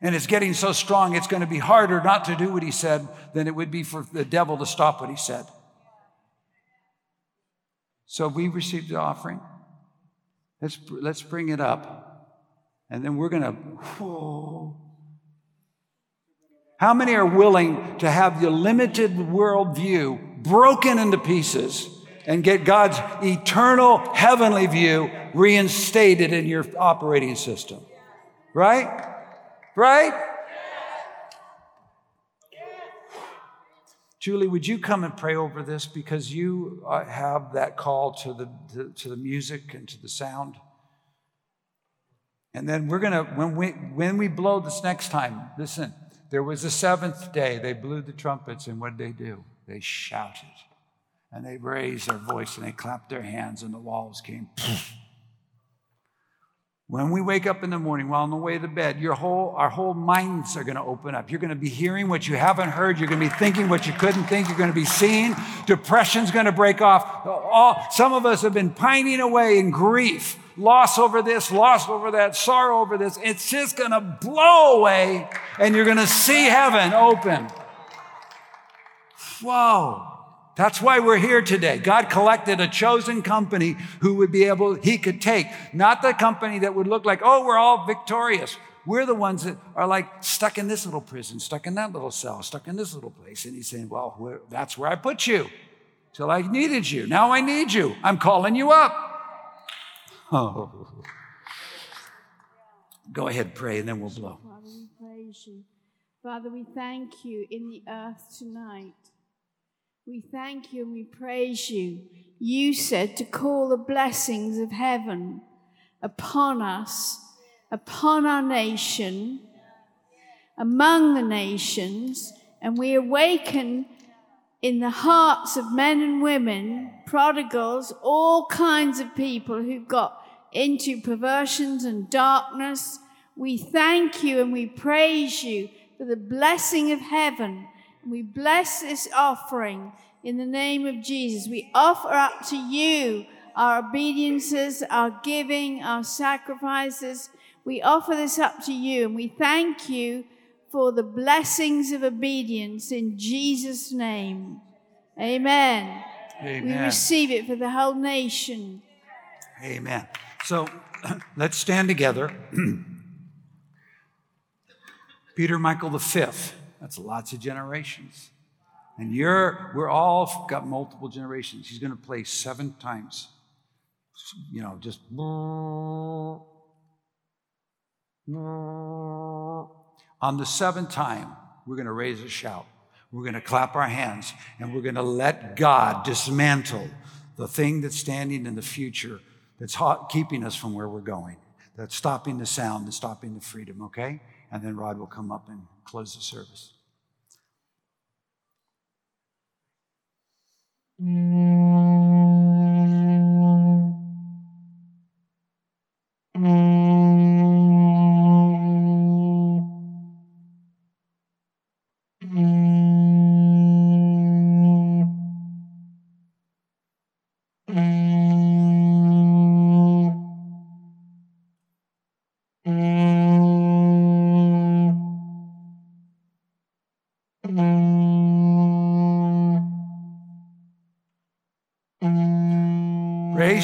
And it's getting so strong, it's going to be harder not to do what he said than it would be for the devil to stop what he said. So we received the offering. Let's, let's bring it up. And then we're going to, whoa. How many are willing to have the limited worldview broken into pieces and get God's eternal heavenly view reinstated in your operating system? Right? Right? Julie, would you come and pray over this because you uh, have that call to the, to, to the music and to the sound? And then we're going to, when we, when we blow this next time, listen, there was the seventh day. They blew the trumpets, and what did they do? They shouted. And they raised their voice and they clapped their hands, and the walls came. When we wake up in the morning while on the way to bed, your whole, our whole minds are going to open up. You're going to be hearing what you haven't heard. You're going to be thinking what you couldn't think. You're going to be seeing. Depression's going to break off. All, some of us have been pining away in grief, loss over this, loss over that, sorrow over this. It's just going to blow away and you're going to see heaven open. Whoa. That's why we're here today. God collected a chosen company who would be able, he could take, not the company that would look like, oh, we're all victorious. We're the ones that are like stuck in this little prison, stuck in that little cell, stuck in this little place. And he's saying, well, that's where I put you till I needed you. Now I need you. I'm calling you up. *laughs* Oh. Go ahead, pray, and then we'll blow. Father, we praise you. Father, we thank you in the earth tonight. We thank you and we praise you. You said to call the blessings of heaven upon us, upon our nation, among the nations, and we awaken in the hearts of men and women, prodigals, all kinds of people who've got into perversions and darkness. We thank you and we praise you for the blessing of heaven. We bless this offering in the name of Jesus. We offer up to you our obediences, our giving, our sacrifices. We offer this up to you and we thank you for the blessings of obedience in Jesus' name. Amen. We receive it for the whole nation. Amen. So *clears throat* let's stand together. *clears throat* Peter Michael the fifth. That's lots of generations. And you're we're all got multiple generations. He's gonna play seven times. You know, just on the seventh time, we're gonna raise a shout. We're gonna clap our hands and we're gonna let God dismantle the thing that's standing in the future that's hot, keeping us from where we're going, that's stopping the sound and stopping the freedom, okay? And then Rod will come up and close the service. Raise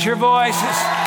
your voices.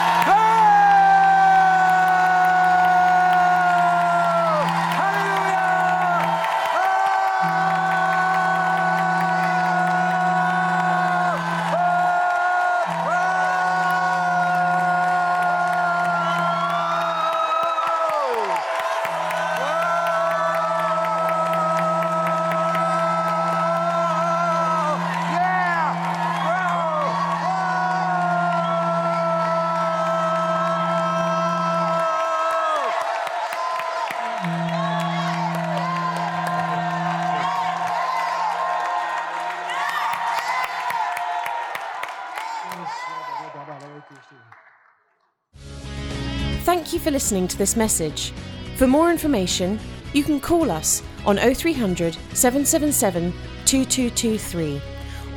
For listening to this message. For more information, you can call us on 0300 777 2223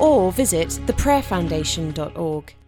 or visit theprayerfoundation.org.